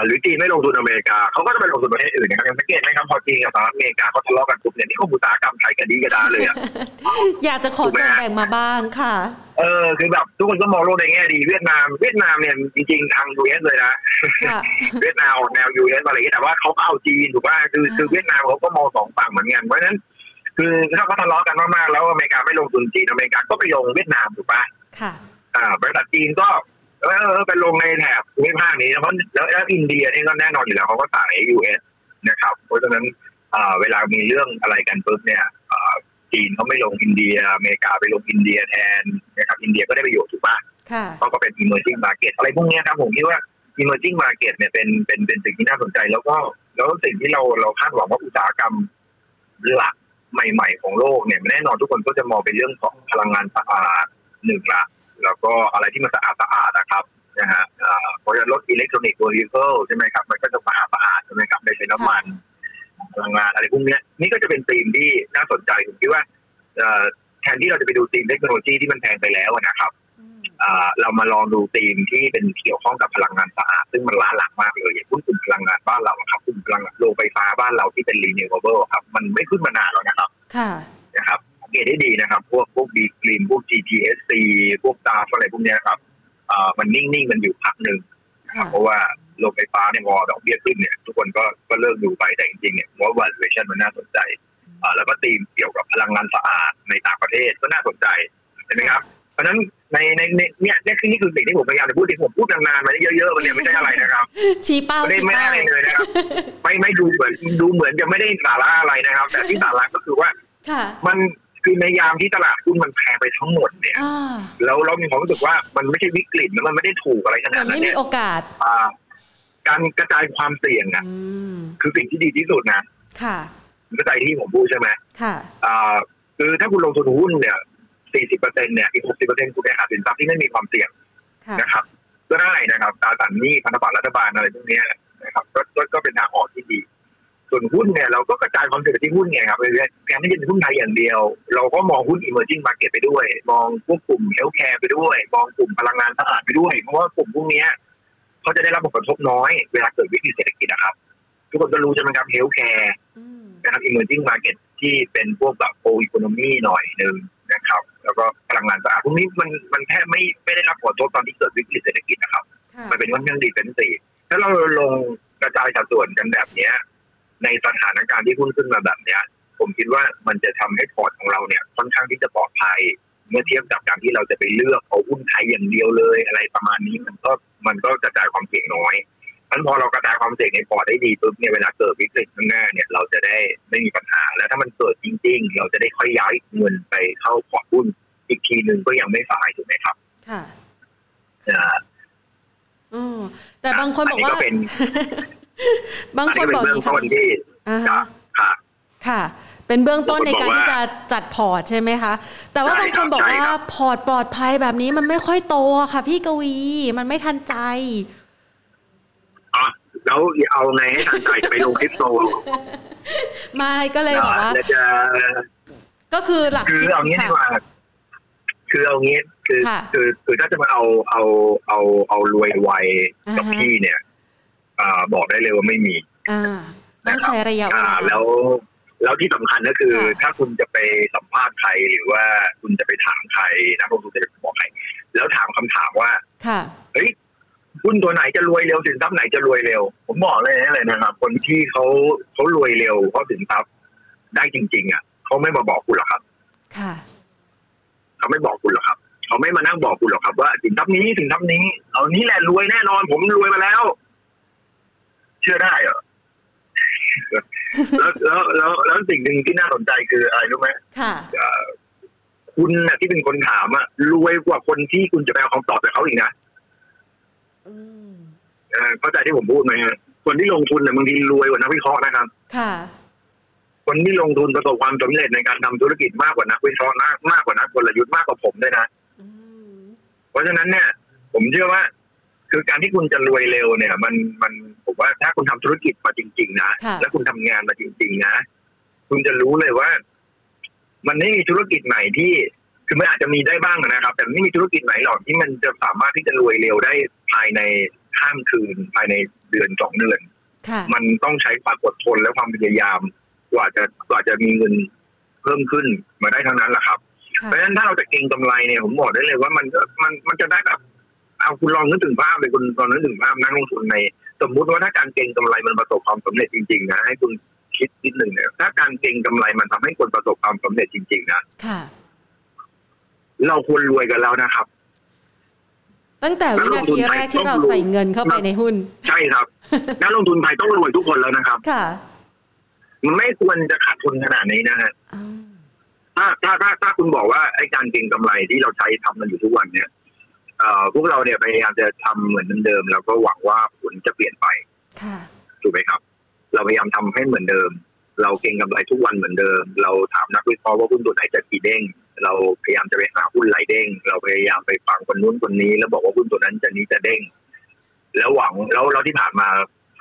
หรือจีนไม่ลงทุนอเมริกาเขาก็จะไปลงทุนประเทศอื่นนะครับยังสังเกตไหมครับพอจีนกับสหรัฐอเมริกาเขาทะเลาะกันปุ๊บเนี่ยนี่เขาอุตสาหกรรมไทยกันดีกันดาเลยอะอยากจะขอส่วนแบ่งมาบ้างค่ะเออคือแบบทุกคนก็มองโลกในแง่ดีเวียดนามเวียดนามเนี่ยจริงๆทาง US เลยนะเวียดนามออกแนว US อะไรแต่ว่าเขาก็เอาจีนถูกป่ะคือคือเวียดนามเขาก็มองสองฝั่งเหมือนกันเพราะฉะนั้น คือถ้าเขาทะเลาะกันมากๆแล้วอเมริกาไม่ลงทุนจีนอเมริกาก็ไปลงเวียดนามถูกป่ะค่ะอ่าบริษัทจีนก็ เออไปลงในแถบภูมิภาคนี้เพราะแล้วอินเดียนี่ก็แน่นอนอยู่แล้วเขาก็สาย US นะครับ เพราะฉะนั้นเวลามีเรื่องอะไรกันปุ๊บเนี่ยจีนเขาไม่ลงอินเดีย อเมริกาไปลงอินเดียแทนนะครับอินเดียก็ได้ประโยชน์ถูกปะเขาก็เป็น emerging market อะไรพวกนี้ครับผมคิดว่า emerging market เนี่ยเป็นเป็นเป็นสิ่งที่น่าสนใจแล้วก็แล้วสิ่งที่เราเราคาดหวังว่าอุตสาหกรรมหลักใหม่ ๆ ของโลกเนี่ยแน่นอนทุกคนก็จะมองเป็นเรื่องของพลังงานสะอาดหนึ่งละ แล้วก็อะไรที่มันสะอาดสะอาดนะครับนะฮะเพราะจะรถ electronic vehicle ใช่ไหมครับ มันก็จะสะอาดสะอาดใช่ไหมครับไม่ใช้น้ำมันพลังงานอะไรพวกนี้นี่ก็จะเป็นธีมที่น่าสนใจผมคิดว่าแทนที่เราจะไปดูธีมเทคโนโลยีที่มันแพงไปแล้วนะครับเรามาลองดูธีมที่เป็นเกี่ยวข้องกับพลังงานสะอาดซึ่งมันล้าหลังมากเลยอย่างกลุ่มพลังงานบ้านเราครับกลุ่มพลังโรงไฟฟ้าบ้านเราที่เป็น renewable ครับ มันไม่ขึ้นมานานแล้วนะครับค่ะนะครับ เกตได้ดีนะครับ พวกพวกบีกรีนพวก GPSC พวกตาอะไรพวกนี้ครับมันนิ่งๆมันอยู่พักหนึ่งเพราะว่าโรงไฟฟ้าในวอดอกเบี้ยขึ้นเนี่ย ทุกคนก็ก็เลิกดูไปแต่จริงๆเนี่ยว่า valuation มันน่าสนใจแล้วก็ตีมเกี่ยวกับพลังงานสะอาดในต่างประเทศก็น่าสนใจใช่ไหมครับเพราะฉะนั้นในในเนี่ยนี่คือนี่คือสิ่งที่ผมพยายามจะพูดที่ผมพูดนานๆมาเยอะๆมันเนี่ยไม่ใช่อะไรนะครับ ชี้เป้าไม่ได้ไม่ได้เลยนะครับไม่ไม่ดูเหมือนดูเหมือนจะไม่ได้สาระอะไรนะครับ แต่ที่สาระก็คือว่ามัน คือในยามที่ตลาดหุ้นมันแพงไปทั้งหมดเนี่ยแล้วเรามีความรู้สึกว่ามันไม่ใช่วิกฤตมันไม่ได้ถูกอะไรขนาดนั้นเนี่ยไม่มีโอกาสการกระจายความเสี่ยงอะคือสิ่งที่ดีที่สุดนะค่ะเข้าใจที่ผมพูดใช่ไหมค่ะอ่าคือถ้าคุณลงทุนหุ้นเนี่ยสี่สิบเปอร์เซ็นเนี่ยอีกหกสิบเปอร์เซ็นคุณไปหาสินทรัพย์ที่ไม่มีความเสี่ยงนะครับ ก็ได้นะครับตราสารหนี้พันธบัตรรัฐบาลอะไรพวกนี้นะครับก็ก็เป็นทางออกที่ดี ส่วนหุ้นเนี่ยเราก็กระจายความเสี่ยงที่หุ้นไงครับแทนที่จะเป็นหุ้นไทยอย่างเดียว เราก็มองหุ้น emerging market ไปด้วย มองพวกกลุ่ม healthcare ไปด้วย มองกลุ่มพลังงานสะอาดไปด้วย เพราะว่ากลุ่มพวกนี้เขาจะได้รับผลกระทบน้อย เวลาเกิดวิกฤตเศรษฐกิจนะครับ ทุกคนก็รู้ใช่ไหมครับ healthcare นะครับ emerging market ที่เป็นพวกแบบโออีโคโนมีหน่อยหนึ่งนะครับ แล้วก็พลังงานสะอาดพวกนี้มันมันแทบไม่ไม่ได้รับผลกระทบตอนที่เกิดวิกฤตเศรษฐกิจนะครับ มันเป็นวันยังดีเป็นสีถ้าเราลงกระจายสัดส่วนกันแบบเนี้ย ในสถานการณ์ที่หุ้นขึ้นมาแบบเนี้ย ผมคิดว่ามันจะทำให้พอร์ตของเราเนี่ยค่อนข้างที่จะปลอดภัย เมื่อเทียบกับการที่เราจะไปเลือกเอาหุ้นไทยอย่างเดียวเลย อะไรประมาณนี้มันก็มันก็กระจายความเสี่ยงน้อยมันพอเรากระจายความเสี่ยงในพอร์ตได้ดีปุ๊บเนี่ยเวลาเกิดวิกฤตข้างหน้าเนี่ยเราจะได้ไม่มีปัญหา แล้วถ้ามันเกิดจริง ๆ เราจะได้ค่อยย้ายเงินไปเข้าพอร์ตหุ้นอีกทีหนึ่งก็ยังไม่สายถูกไหมครับ ค่ะอือแต่บางคนบอกว่า บางคนบอกอย่างนี้ครับค่ะ ค่ะเเป็นเบื้องต้นในการที่จะจัดพอร์ตใช่ไหมคะ แต่ว่าบางคนบอกว่าพอร์ตปลอดภัยแบบนี้มันไม่ค่อยโตค่ะ พี่กวี มันไม่ทันใจอ๋อแล้วเอาไงให้ทันใจจะไปลงคริปโตไม่ก็เลยบอกว่าจะก็คือหลักคือเอางี้ดีกว่าคือเอางี้คือคือคือถ้าจะมาเอาเอาเอาเอารวยไวกับพี่เนี่ย อ่าบอกได้เลยว่าไม่มีอ่าต้องใช้ระยะเวลาแล้วแล้วที่สำคัญก็คือ ถ้าคุณจะไปสัมภาษณ์ใครหรือว่าคุณจะไปถามใครนักลงทุนจะบอกใครแล้วถามคำถามว่าค่ะเฮ้ยหุ้นตัวไหนจะรวยเร็วสินทรัพย์ไหนจะรวยเร็ว ผมบอกเลยนะเลยนะครับ คนที่เขาเขารวยเร็วเขาสินทรัพย์ได้จริง ๆ อะเขาไม่มาบอกคุณหรอกครับ ค่ะเขาไม่บอกคุณหรอกครับเขาไม่มานั่งบอกคุณหรอกครับ ว่าสินทรัพย์นี้สินทรัพย์นี้เอานี้แหละรวยแน่นอน ผมรวยมาแล้ว เชื่อได้เหรอแล้วแล้วแล้วแล้วสิ่งหนึ่งที่น่าสนใจคืออะไรรู้ไหมค่ะคุณน่ะที่เป็นคนถามอะรวยกว่าคนที่คุณจะไปเอาคำตอบจากเขาอีกนะเข้าใจที่ผมพูดไหมคนที่ลงทุนเนี่ยบางทีรวยกว่านักวิเคราะห์นะครับ ค่ะ คนที่ลงทุนประสบความสำเร็จในการทำธุรกิจมากกว่านักวิเคราะห์มากมากกว่านักกลยุทธ์มากกว่าผมด้วยนะเพราะฉะนั้นเนี่ย ผมเชื่อว่า คือการที่คุณจะรวยเร็วเนี่ยมันมันผมว่าถ้าคุณทำธุรกิจมาจริง ๆ นะและคุณทำงานมาจริง ๆ นะ คุณจะรู้เลยว่า มันไม่มีธุรกิจไหนที่คือมันอาจจะมีได้บ้างนะครับ แต่ไม่มีธุรกิจไหนหรอกที่มันจะสามารถที่จะรวยเร็วได้ภายในข้ามคืน ภายในเดือนสองเดือนมันต้องใช้ความอดทนและความพยายาม กว่าจะกว่าจะมีเงินเพิ่มขึ้นมาได้ทั้งนั้นแหละครับ เพราะฉะนั้นถ้าเราจะเก็งกำไรเนี่ยผมบอกได้เลยว่ามันมันมันจะได้แบบ เอาคุณลองนึกถึงภาพเลยคุณตอนนึกถึงภาพนักลงทุนใน สมมุติว่าถ้าการเก็งกำไรมันประสบความสำเร็จจริงๆนะให้คุณคิดนิดหนึ่งเนี่ยถ้าการเก็งกำไรมันทำให้คนประสบความสำเร็จจริง ๆนะเราควรรวยกันแล้วนะครับ ตั้งแต่วินาทีแรกที่เราใส่เงินเข้าไปในหุ้น ใช่ครับนักลงทุนไทยต้องรวยทุกคนแล้วนะครับ ค่ะ มันไม่ควรจะขาดทุนขนาดนี้นะฮะถ้าถ้าถ้าถ้าคุณบอกว่าไอ้การเก็งกำไรที่เราใช้ทำมันอยู่ทุกวันเนี่ยเอ่อ พวกเราเนี่ยพยายามจะทำเหมือนเดิมแล้วก็หวังว่าผลจะเปลี่ยนไปค่ะถูกไหมครับ เราพยายามทำให้เหมือนเดิม เราเก็งกำไรทุกวันเหมือนเดิม เราถามนักวิเคราะห์ว่าหุ้นตัวไหนจะกี่เด้ง เราพยายามจะไปหาหุ้นไหลเด้ง เราพยายามไปฟังคนนู้นคนนี้ แล้วบอกว่าหุ้นตัวนั้นจะนี้จะเด้ง แล้วหวังแล้วเราที่ผ่านมา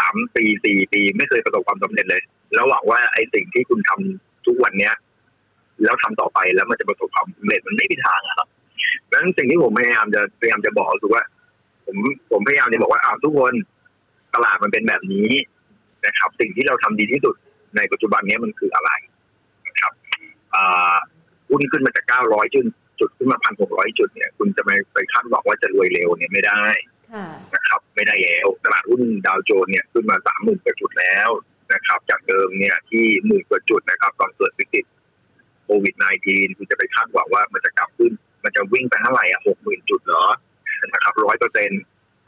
สามปีสี่ปีไม่เคยประสบความสำเร็จเลย แล้วหวังว่าไอ้สิ่งที่คุณทำทุกวันเนี้ย แล้วทำต่อไปแล้วมันจะประสบความสำเร็จมันไม่มีทางครับ ดังนั้นสิ่งที่ผมพยายามจะพยายามจะบอกคือว่า ผมผมพยายามจะบอกว่าอ้าวทุกคนตลาดมันเป็นแบบนี้นะครับ สิ่งที่เราทำดีที่สุดในปัจจุบันนี้มันคืออะไรนะครับอ่าหุ้นขึ้นมาจากเก้าร้อยจุดจุดขึ้นมาพันหกร้อยจุดเนี่ย คุณจะไปไปคาดหวังว่าจะรวยเร็วเนี่ยไม่ได้นะครับ ไม่ได้แล้วตลาดหุ้นดาวโจนส์เนี่ยขึ้นมาสามหมื่นกว่าจุดแล้วนะครับ จากเดิมเนี่ยที่หมื่นกว่าจุดนะครับ ตอนเกิดวิกฤตโควิด -19 คุณจะไปคาดหวังว่ามันจะกลับขึ้น มันจะวิ่งไปเท่าไหร่อะหกหมื่นจุดเหรอนะครับร้อยเปอร์เซ็นต์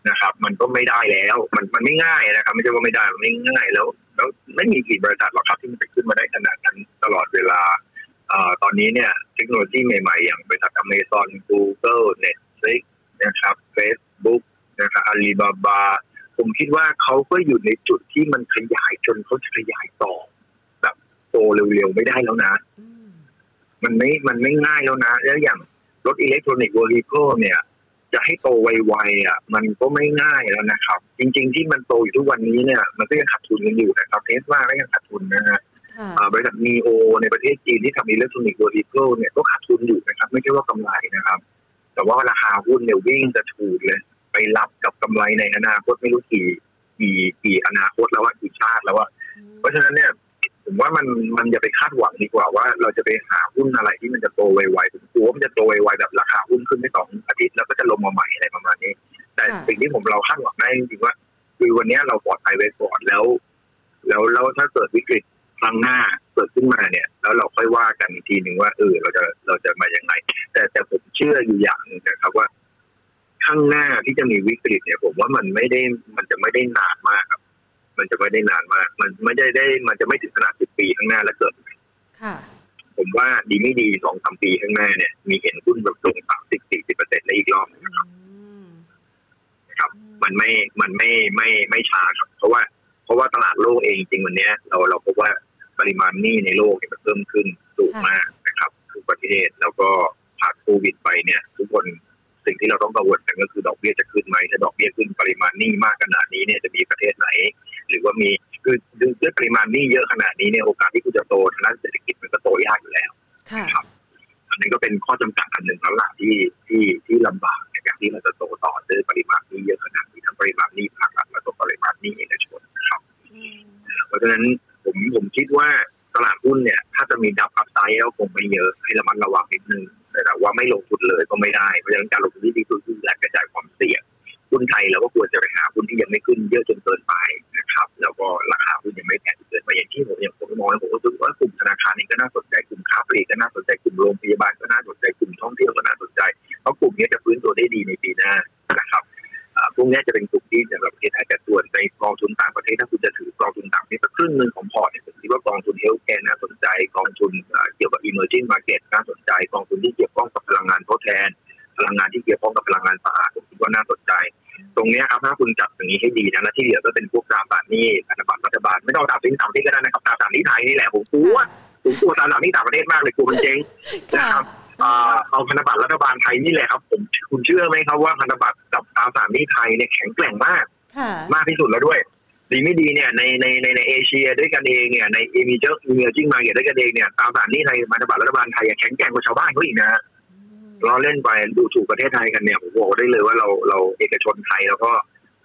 นะครับ มันก็ไม่ได้แล้ว มันมันไม่ง่ายนะครับไม่ใช่ว่าไม่ได้มันไม่ง่ายแล้ว แล้วไม่มีกี่บริษัทหรอกครับที่มันจะขึ้นมาได้ขนาดนั้นตลอดเวลาตอนนี้เนี่ย เทคโนโลยีใหม่ๆ อย่างบริษัท Amazon Google Netflix นะครับ Facebook นะครับอาลีบาบาผมคิดว่าเขาก็อยู่ในจุดที่มันขยายจนเขาจะขยายต่อ แบบโตเร็วๆ ไม่ได้แล้วนะ มันไม่มันไม่ง่ายแล้วนะ แล้วอย่าง รถ electronic vehicle เนี่ย จะให้โตไวๆอะ มันก็ไม่ง่ายแล้วนะครับ จริง ๆ ที่มันโตอยู่ทุกวันนี้เนี่ย มันก็ยังขาดทุนกันอยู่นะครับเทสลาก็ยังขาดทุนนะฮะบริษัทนีโอในประเทศจีนที่ทำ electronic vehicle เนี่ยก็ขาดทุนอยู่นะครับ ไม่ใช่ว่ากำไรนะครับ แต่ว่าราคาหุ้นเนี่ยวิ่งกระฉูดเลย ไปรับกับกำไรในอนาคตไม่รู้กี่กี่กี่อนาคตแล้วว่ากี่ชาติแล้วว่าเพราะฉะนั้นเนี่ย ผมว่ามันมันอย่าไปคาดหวังดีกว่าว่าเราจะไปหาหุ้นอะไรที่มันจะโตไวๆผมกลัวมันจะโตไวๆแบบราคาหุ้นขึ้นไม่สองอาทิตย์แล้วก็จะลงมาใหม่อะไรประมาณนี้ แต่สิ่งที่ผมเราคาดหวังได้จริงๆว่า คือวันนี้เราปลอดภัยไว้ก่อนแล้ว แล้วแล้วถ้าเกิดวิกฤตครั้งหน้าเกิดขึ้นมาเนี่ย แล้วเราค่อยว่ากันอีกทีหนึ่งว่าเออเราจะเราจะมาอย่างไรแต่แต่ผมเชื่ออยู่อย่างนึงนะครับว่า ข้างหน้าที่จะมีวิกฤตเนี่ย ผมว่ามันไม่ได้มันจะไม่ได้นานมากครับ มันจะไม่ได้นานมาก มันไม่ได้ได้มันจะไม่ถึงขนาดสิบปีข้างหน้าแล้วเกิดค่ะผมว่าดีไม่ดีสองสามปีข้างหน้าเนี่ย มีเห็นหุ้นแบบลงสามสิบสี่สิบเปอร์เซ็นต์ได้อีกรอบนะครับครับ มันไม่มันไม่ไม่ไม่ช้าครับ เพราะว่า เพราะว่าตลาดโลกเองจริงวันนี้เราเราพบว่าปริมาณหนี้ในโลกเนี่ยมันเพิ่มขึ้นสูงมากนะครับทุกประเทศแล้วก็ผ่านโควิดไปเนี่ย ทุกคนสิ่งที่เราต้องกังวลกันก็คือดอกเบี้ยจะขึ้นไหมถ้าดอกเบี้ยขึ้นปริมาณหนี้มากขนาดนี้เนี่ยจะมีประเทศไหน หรือว่ามีคือด้วยปริมาณหนี้เยอะขนาดนี้เนี่ยโอกาสที่คุณจะโตทางด้านเศรษฐกิจมันก็โตยากอยู่แล้วค่ะอันนี้ก็เป็นข้อจำกัดอันหนึ่งแล้วล่ะที่ที่ที่ลำบากในการที่เราจะโตต่อด้วยปริมาณหนี้เยอะขนาดนี้ทั้งปริมาณหนี้ภาครัฐและก็ปริมาณหนี้เอกชนนะครับ เพราะฉะนั้นผมผมคิดว่าตลาดหุ้นเนี่ย ถ้าจะมีดับ upside ก็คงไม่เยอะให้ระมัดระวังนิดนึงแต่ว่าไม่ลงทุนเลยก็ไม่ได้เพราะฉะนั้นการลงทุนที่ดีที่สุดคือการกระจายความเสี่ยงหุ้นไทยเราก็ควรจะไปหาหุ้นที่ยังไม่ขึ้นเยอะจนเกินไปนะครับ แล้วก็ราคาหุ้นยังไม่แพงเกินไปอย่างที่ผมอย่างผมมองผมก็รู้สึกว่ากลุ่มธนาคารนี้ก็น่าสนใจกลุ่มค้าปลีกก็น่าสนใจกลุ่มโรงพยาบาลก็น่าสนใจกลุ่มท่องเที่ยวก็น่าสนใจเพราะกลุ่มนี้จะฟื้นตัวได้ดีในปีหน้านะครับพวกนี้จะเป็นกลุ่มที่สำหรับประเทศไทยแต่ส่วนในกองทุนต่างประเทศถ้าคุณจะถือกองทุนต่างประเทศสักครึ่งหนึ่งของพอร์ตเนี่ยผมคิดว่ากองทุน healthcare น่าสนใจ กองทุนเกี่ยวกับ emerging market น่าสนใจ กองทุนที่เกี่ยวข้องกับพลังงานทดแทน พลังงานที่เกี่ยวข้องกับพลังงานสะอาดผมคิดว่าน่าสนใจ ตรงนี้ครับถ้าคุณจับอย่างนี้ให้ดีนะและที่เหลือก็เป็นพวกตราสารหนี้พันธบัตรรัฐบาลไม่ต้องตราสินต่างประเทศก็ได้นะครับตราสารหนี้ไทยนี่แหละผมกลัวผมกลัวตราสารหนี้ต่างประเทศมากเลยกลัวมันเจ๊งนะครับเอาพันธบัตรรัฐบาลไทยนี่แหละครับผมคุณเชื่อไหมครับว่าพันธบัตรกับตราสารหนี้ไทยเนี่ยแข็งแกร่งมาก มากที่สุดแล้วด้วยดีไม่ดีเนี่ยในในในในเอเชียด้วยกันเองเนี่ยใน emerging emerging market ด้วยกันเองเนี่ยตราสารหนี้ไทยพันธบัตรรัฐบาลไทยแข็งแกร่งกว่าชาวบ้านเขาอีกนะ เราเล่นไปดูถูกประเทศไทยกันเนี่ยผมบอกได้เลยว่าเราเราเอกชนไทยแล้วก็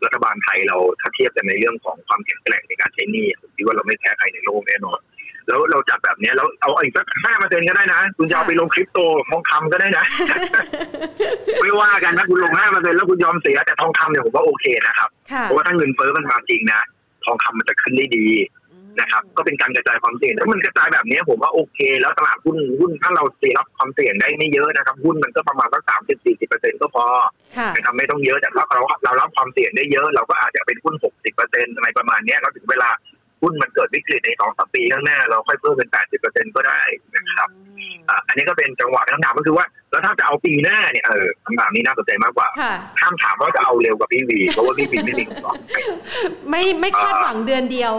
รัฐบาลไทยเราถ้าเทียบกันในเรื่องของความแข็งแกร่งในการใช้หนี้ผมคิดว่าเราไม่แพ้ใครในโลกแน่นอน แล้วเราจัดแบบนี้แล้วเอาอีกสักห้าเปอร์เซ็นต์ก็ได้นะคุณจะเอาไปลงคริปโตทองคำก็ได้นะไม่ว่ากันนะคุณลงห้าเปอร์เซ็นต์แล้วคุณยอมเสียแต่ทองคำเนี่ยผมว่าโอเคนะครับเพราะว่าถ้าเงินเฟ้อมันมาจริงนะทองคำมันจะขึ้นได้ดี นะครับ ก็เป็นการกระจายความเสี่ยงถ้ามันกระจายแบบนี้ผมว่าโอเค แล้วตลาดหุ้นหุ้นถ้าเราเสียรับความเสี่ยงได้ไม่เยอะนะครับหุ้นมันก็ประมาณสักสามสิบสี่สิบเปอร์เซ็นก็พอนะครับไม่ต้องเยอะแต่ถ้าเราเรารับความเสี่ยงได้เยอะ เราก็อาจจะเป็นหุ้นหกสิบเปอร์เซ็นต์อะไรประมาณนี้เราถึงเวลา หุ้นมันเกิดวิกฤตในสองสามปีข้างหน้า เราค่อยเพิ่มเป็นแปดสิบเปอร์เซ็นก็ได้นะครับอันนี้ก็เป็นจังหวะคำถามก็คือว่า แล้วถ้าจะเอาปีหน้าเนี่ยเออคำถามนี้น่าสนใจมากกว่าห้ามถามว่าจะเอาเร็วกว่าพี่วีเพราะว่าพี่วีไม่มีคำตอบไม่ไม่คาดหวังเดือนเดียว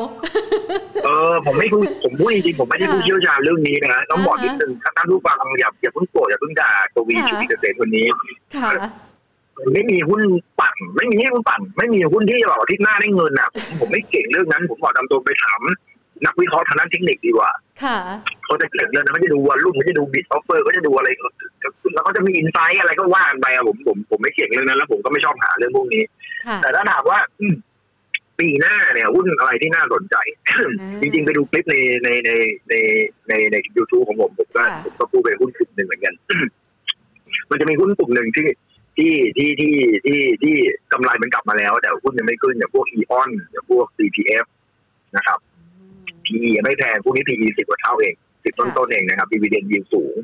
เออ ผมไม่พูดผมพูดจริงๆผมไม่ได้ผู้เชี่ยวชาญเรื่องนี้นะต้องบอกนิดนึงถ้าท่านผู้ฟังอย่าอย่าเพิ่งโกรธอย่าเพิ่งด่าตัววีชีวิตเกษตรคนนี้ ไม่มีหุ้นปั่น ไม่มีหุ้นปั่น ไม่มีหุ้นที่แบบที่หน้าได้เงินอะ ผมผมไม่เก่งเรื่องนั้น ผมบอกตามตรงไปถามนักวิเคราะห์ทางด้านเทคนิคดีกว่า ค่ะเขาจะเก่งเรื่องนั้นเขาจะดู volume เขาจะดู bid offer เขาจะดูอะไรแล้วเขาจะมีอินไซต์อะไรก็ว่ากันไปอะผมผมผมไม่เก่งเรื่องนั้น แล้วผมก็ไม่ชอบหาเรื่องพวกนี้ แต่ถ้าถามว่าปีหน้าเนี่ยหุ้นอะไรที่น่าสนใจ จริงๆ ไปดูคลิปในในในในในในยูทูบของผมผมก็ผมก็พูดไปหุ้นกลุ่มหนึ่งเหมือนกัน มันจะมีหุ้นกลุ่มหนึ่งที่ ที่ที่ที่ที่ที่กำไรมันกลับมาแล้ว แต่หุ้นยังไม่ขึ้นอย่างพวกอีออนอย่างพวก CPF นะครับ PE ไม่แพงพวกนี้ PE สิบกว่าเท่าเองสิบต้นๆเองนะครับ dividend yield สูง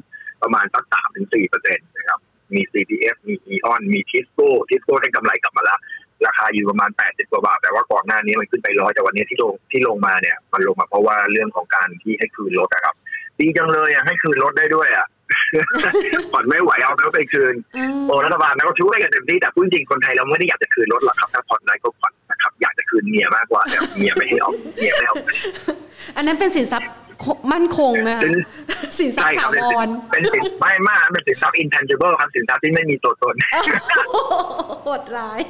ประมาณสักสามถึงสี่เปอร์เซ็นต์นะครับ มี CPF มี EON มี Tisco Tisco ได้กำไรกลับมาแล้ว ราคาอยู่ประมาณแปดสิบกว่าบาท แต่ว่าก่อนหน้านี้มันขึ้นไปร้อยแต่วันนี้ที่ลงที่ลงมาเนี่ย มันลงมาเพราะว่าเรื่องของการที่ให้คืนรถนะครับดีจังเลยอะให้คืนรถได้ด้วยอะ ผ่อนไม่ไหวเอาแล้วไปคืนโอ้รัฐบาลนะก็ช่วยกันเต็มที่แต่พูดจริงคนไทยเราไม่ได้อยากจะคืนรถหรอกครับถ้าผ่อนได้ก็ผ่อนนะครับ อยากจะคืนเมียมากกว่าแต่เมียไม่ให้เอาเมียไม่เอาอันนั้นเป็นสินทรัพย์มั่นคงนะสินทรัพย์ถาวรเป็นสินไม่มากเป็นสินทรัพย์ intangible ครับสินทรัพย์ที่ไม่มีตัวตนโหดร้าย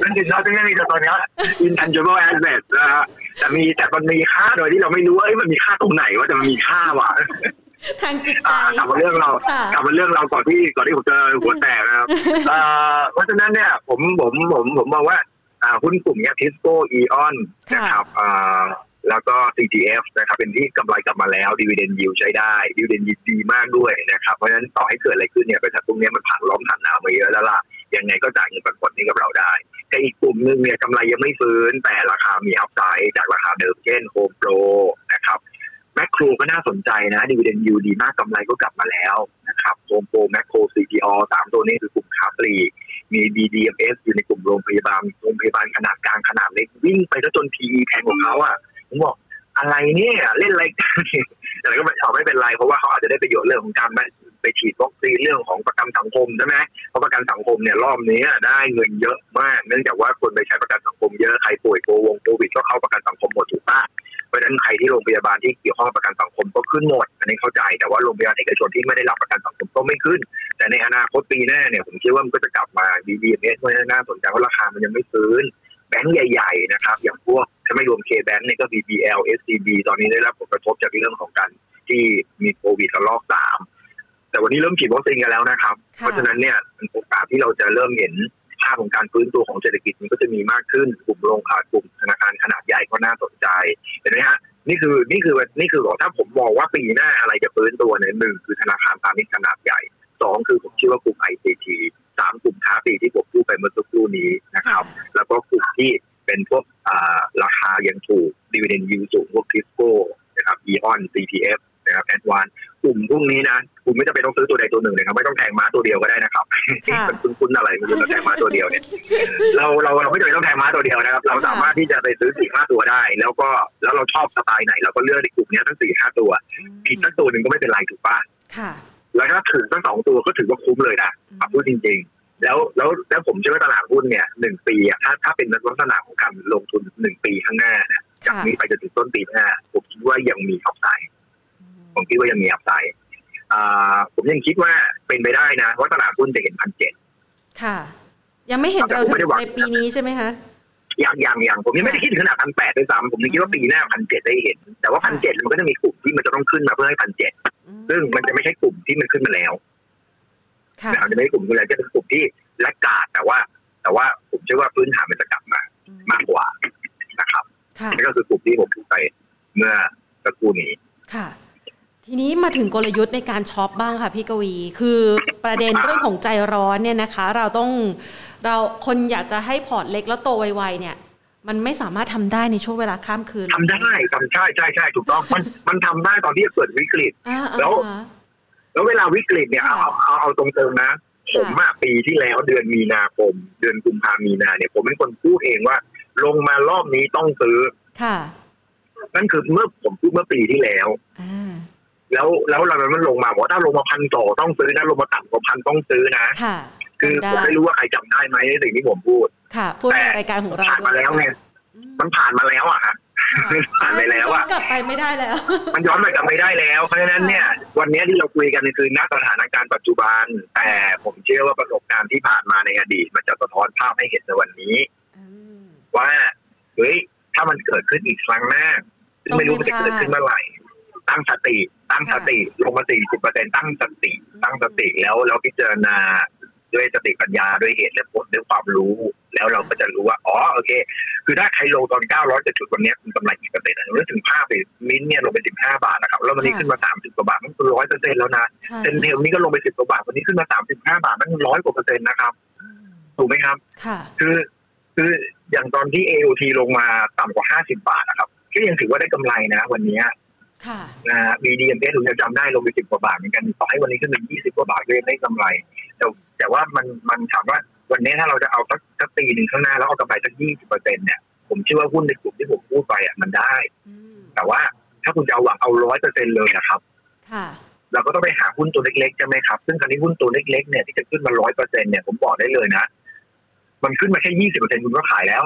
เป็นสินทรัพย์ที่ไม่มีตัวตนเนี้ย intangible asset นะฮะ แต่มีแต่มันมีค่าโดยที่เราไม่รู้ว่ามันมีค่าตรงไหนว่าจะมันมีค่าวะทางจิตใจกลับมาเรื่องเรากลับมาเรื่องเราก่อนที่ก่อนที่ผมจะหัวแตกนะครับเพราะฉะนั้นเนี่ย ผมผมผมผมมองว่าหุ้นกลุ่มนี้ทิสโก้อีออนนะครับแล้วก็ CTF นะครับเป็นที่กำไรกลับมาแล้วดีเวเดนยิวใช้ได้ดีเวเดนยิวดีมากด้วยนะครับ เพราะฉะนั้นต่อให้เกิดอะไรขึ้นเนี่ยบริษัทพวกนี้มันผ่านร้อนผ่านหนาวมาเยอะแล้วล่ะยังไงก็จ่ายเงินปันผลนี้กับเราได้ แต่อีกกลุ่มหนึ่งเนี่ยกำไรยังไม่ฟื้น แต่ราคามี upside จากราคาเดิมเช่นโฮมโปรนะครับแมคโครก็น่าสนใจนะดีเวเดนยูดีมากกำไรก็กลับมาแล้วนะครับโฮมโปรแมคโครซีพีอสามตัวนี้คือกลุ่มคาปรีมี BDMS อยู่ในกลุ่มโรงพยาบาลโรงพยาบาลขนาดกลางขนาดเล็กวิ่งไปแล้วจน PE แพงกว่าเขาอะผมบอกอะไรเนี่ยเล่นอะไรกันแต่ก็เอาไม่เป็นไรเพราะว่าเขาอาจจะได้ประโยชน์เรื่องของการ ไปฉีดวัคซีนเรื่องของประกันสังคมใช่ไหมเพราะประกันสังคมเนี่ยรอบนี้ได้เงินเยอะมาก เนื่องจากว่าคนไปใช้ประกันสังคมเยอะใครป่วยโควงโควิดก็เข้าประกันสังคมหมดถูกปะเพราะฉะนั้นใครที่โรงพยาบาลที่เกี่ยวข้องประกันสังคมก็ขึ้นหมดอันนี้เข้าใจแต่ว่าโรงพยาบาลเอกชนที่ไม่ได้รับประกันสังคมก็ไม่ขึ้น แต่ในอนาคตปีหน้าเนี่ยผมคิดว่ามันก็จะกลับมาดีๆเนี่ยเพราะฉะนั้นน่าสนใจว่าะราคามันยังไม่ฟื้นแบงก์ใหญ่ ๆ นะครับ อย่างพวกถ้าไม่รวมเคแบงก์เนี่ยก็ BBL SCB ตอนนี้ได้รับผลกระทบจากเรื่องของการที่มีโควิดระลอกสาม แต่วันนี้เริ่มฉีดวัคซีนกันแล้วนะครับ เพราะฉะนั้นเนี่ยโอกาสที่เราจะเริ่มเห็นภาพของการฟื้นตัวของเศรษฐกิจมันก็จะมีมากขึ้นกลุ่มโรงขากลุ่มธนาคารขนาดใหญ่ก็น่าสนใจเห็นไหมฮะนี่คือนี่คือนี่คือถ้าผมมองว่าปีหน้าอะไรจะฟื้นตัวเนี่ยหนึ่งคือธนาคารพาณิชย์ขนาดใหญ่สองคือผมเชื่อว่ากลุ่ม ICT สามกลุ่มค้าปลีกที่ผมพูดไปเมื่อสักครู่นี้นะครับ แล้วก็กลุ่มที่เป็นพวกราคายังถูกดีเวเดนยูสูงพวกคริสโก้นะครับอีออน CPF นะครับแอดวานกลุ่มพวกนี้นะคุณไม่จำเป็นต้องซื้อตัวใดตัวหนึ่งนะครับไม่ต้องแทงม้าตัวเดียวก็ได้นะครับมันคุ้นๆอะไรมันจะแทงม้าตัวเดียวเนี่ยเราเราเราไม่จำเป็นต้องแทงม้าตัวเดียวนะครับ เราสามารถที่จะไปซื้อสี่ห้าตัวได้ แล้วก็แล้วเราชอบสไตล์ไหนเราก็เลือกในกลุ่มนี้ทั้งสี่ห้าตัวผิดทั้งตัวหนึ่งก็ไม่เป็นไรถูกป่ะแล้วถ้าถึงทั้งสองตัวก็ถือว่าคุ้มเลยนะพูดจริง ๆแล้วแล้วแล้วผมเชื่อว่าตลาดหุ้นเนี่ยหนึ่งปีอะถ้าถ้าเป็นลักษณะของการลงทุนหนึ่งปีข้างหน้าเนี่ยจากนี้ไปจนถึงต้นปีหน้าผมคิดว่ายังมีอัพไซด์ ผมคิดว่ายังมีอัพไซด์ผมยังคิดว่าเป็นไปได้นะว่าตลาดหุ้นจะเห็นพันเจ็ดค่ะ ยังไม่เห็นเราถึงในปีนี้ใช่ไหมคะอย่างอย่างอย่างผมยังไม่ได้คิดถึงขนาดพันแปดด้วยซ้ำผมยังคิดว่าปีหน้าพันเจ็ดได้เห็น แต่ว่าพันเจ็ดมันก็จะมีกลุ่มที่มันจะต้องขึ้นมาเพื่อให้พันเจ็ดซึ่งมันจะไม่ใช่กลุ่มที่มันขึ้นมาแล้วนะครับจะไม่ใช่กลุ่มขึ้นแล้วจะเป็นกลุ่มที่ laggard แต่ว่า แต่ว่าผมเชื่อว่าพื้นฐานมันจะกลับมามากกว่านะครับนี่ก็คือกลุ่มที่ผมพูดไปเมื่อสักครู่นี้ค่ะ ทีนี้มาถึงกลยุทธ์ในการช็อปบ้างค่ะพี่กวี คือประเด็นเรื่องของใจร้อนเนี่ยนะคะ เราต้องเราคนอยากจะให้พอร์ตเล็กแล้วโตไวๆเนี่ย มันไม่สามารถทำได้ในช่วงเวลาข้ามคืนทำได้ทำใช่ใช่ใช่ถูกต้องมันมันทำได้ตอนที่เกิดวิกฤตแล้ว แล้วเวลาวิกฤตเนี่ยเอาเอาเอาตรงๆนะผมมาปีที่แล้วเดือนมีนาคม เดือนกุมภามีนาเนี่ยผมเป็นคนพูดเองว่า ลงมารอบนี้ต้องซื้อค่ะนั่นคือเมื่อผมพูดเมื่อปีที่แล้ว แล้วแล้วเรามันลงมาบอกถ้าลงมาพันต่อต้องซื้อนะลงมาต่ำกว่าพันต้องซื้อนะค่ะคือผมไม่รู้ว่าใครจำได้ไหมในสิ่งที่ผมพูด ค่ะพูดในรายการของเราผ่านมาแล้วไงมันผ่านมาแล้วอะผ่านไปแล้วอะกลับไปไม่ได้แล้ว มันย้อนไปกลับไม่ได้แล้ว เพราะฉะนั้นเนี่ย วันนี้ที่เราคุยกันคือณสถานการณ์ปัจจุบัน แต่ผมเชื่อว่าประสบการณ์ที่ผ่านมาในอดีต มันจะสะท้อนภาพให้เห็นในวันนี้ว่าเฮ้ยถ้ามันเกิดขึ้นอีกครั้งหน้าไม่รู้มันจะเกิดขึ้นเมื่อไหร่ตั้งสติ ตั้งสติลงมาสี่สิบเปอร์เซ็นตั้งสติตั้งสติแล้วแล้วพิจารณาด้วยสติปัญญาด้วยเหตุและผลด้วยความรู้ แล้วเราก็จะรู้ว่าอ๋อโอเค คือถ้าใครลงตอนเก้าร้อยจุดวันนี้คุณกำไรกี่เปอร์เซ็นต์นึกถึงภาพไปมิ้นเนี่ยลงไปสิบห้าบาทนะครับแล้ววันนี้ขึ้นมาสามสิบกว่าบาทมันคือร้อยเปอร์เซ็นต์แล้วนะ CENTEL นี่ก็ลงไปสิบกว่าบาทวันนี้ขึ้นมาสามสิบห้าบาทนั่นร้อยกว่าเปอร์เซ็นต์นะครับถูกไหมครับคือคืออย่างตอนที่ AOT ลงมาต่ำกว่าห้าสิบบาทนะครับก็ยังถือว่าได้กำไรนะ วันนี้ นะฮะ BDMS ผมจะจำได้ลงไปสิบกว่าบาทเหมือนกันต่อให้วันนี้ขึ้นเป็นยี่สิบกว่าบาทก็ยังได้กำไร แต่แต่ว่ามันมันถามว่าวันนี้ถ้าเราจะเอาสักสักปีหนึ่งข้างหน้าแล้วเอากำไรสักยี่สิบเปอร์เซ็นเนี่ยผมเชื่อว่าหุ้นในกลุ่มที่ผมพูดไปอะมันได้ แต่ว่าถ้าคุณจะเอาหวังเอาร้อยเปอร์เซ็นเลยนะครับเราก็ต้องไปหาหุ้นตัวเล็กๆใช่ไหมครับ ซึ่งคราวนี้หุ้นตัวเล็กๆเนี่ยที่จะขึ้นมาร้อยเปอร์เซ็นเนี่ยผมบอกได้เลยนะ มันขึ้นมาแค่ยี่สิบเปอร์เซ็นคุณก็ขายแล้ว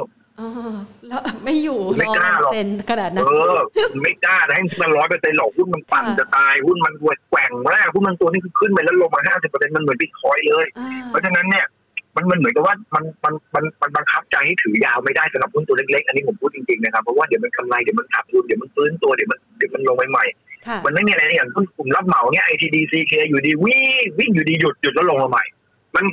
แล้วไม่อยู่ไม่กล้าหรอกขนาดนั้นเออไม่กล้าให้มันร้อยเปอร์เซ็นต์หรอกหุ้นมันปั่นจะตายหุ้นมันแกว่งแรงหุ้นมันตัวนี้คือขึ้นไปแล้วลงมาห้าสิบเปอร์เซ็นต์มันเหมือนบิตคอยน์เลย เพราะฉะนั้นเนี่ยมันมันเหมือนกับว่ามันมันมันมันบังคับใจให้ถือยาวไม่ได้สำหรับหุ้นตัวเล็กๆ อันนี้ผมพูดจริงๆนะครับเพราะว่าเดี๋ยวมันกำไรเดี๋ยวมันขาดทุนเดี๋ยวมันฟื้นตัวเดี๋ยวมันเดี๋ยวมันลงใหม่ๆมันไม่มีอะไรอย่างหุ้นกลุ่มรับเหมาเนี่ย ITD CK อยู่ดีวิ่งวิ่งอยู่ดีหยุดหยุดแล้วลงมาใหม่ มัน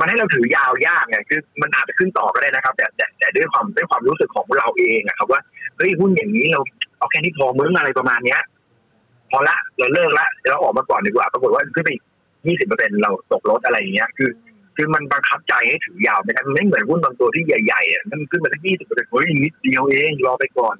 มันให้เราถือยาวยากไงคือมันอาจจะขึ้นต่อก็ได้นะครับ แต่แต่แต่ด้วยความด้วยความรู้สึกของเราเองนะครับ ว่าเฮ้ยหุ้นอย่างนี้เราเอาแค่นี้พอมึงอะไรประมาณเนี้ย พอละเราเลิกละเราออกมาก่อนดีกว่าปรากฏว่าขึ้นไปยี่สิบเปอร์เซ็นเราตกรถอะไรอย่างเงี้ย คือ คือมันบังคับใจให้ถือยาวไม่ได้มันไม่เหมือนหุ้นบางตัวที่ใหญ่ๆอะมันขึ้นมาสักยี่สิบเปอร์เซ็นต์เฮ้ยนิดเดียวเองรอไปก่อน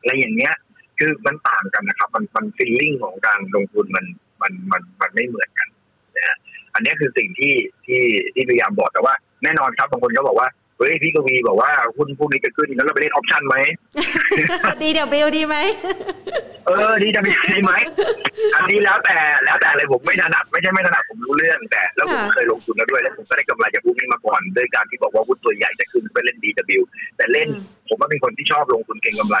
อะไรอย่างเงี้ย คือมันต่างกันนะครับ มันมันฟีลลิ่งของการลงทุนมันมันมันมันไม่เหมือนกันนะฮะ อันนี้คือสิ่งที่ที่ที่พยายามบอกแต่ว่าแน่นอนครับบางคนก็บอกว่าเฮ้ยพี่กวีบอกว่าหุ้นพวกนี้จะขึ้นแล้วเราไปเล่น option ไหม DW ดีไหมเออดีจะมีดีไหมอันนี้แล้วแต่แล้วแต่อะไรผมไม่ถนัดไม่ใช่ไม่ถนัดผมรู้เรื่องแต่ แล้วผมเคยลงทุนแล้วด้วยแล้วผมก็ได้กำไรจากพวกนี้มาก่อนด้วยการที่บอกว่าหุ้นตัวใหญ่จะขึ้นไปเล่น DW แต่เล่น ผมก็เป็นคนที่ชอบลงทุนเก็งกำไร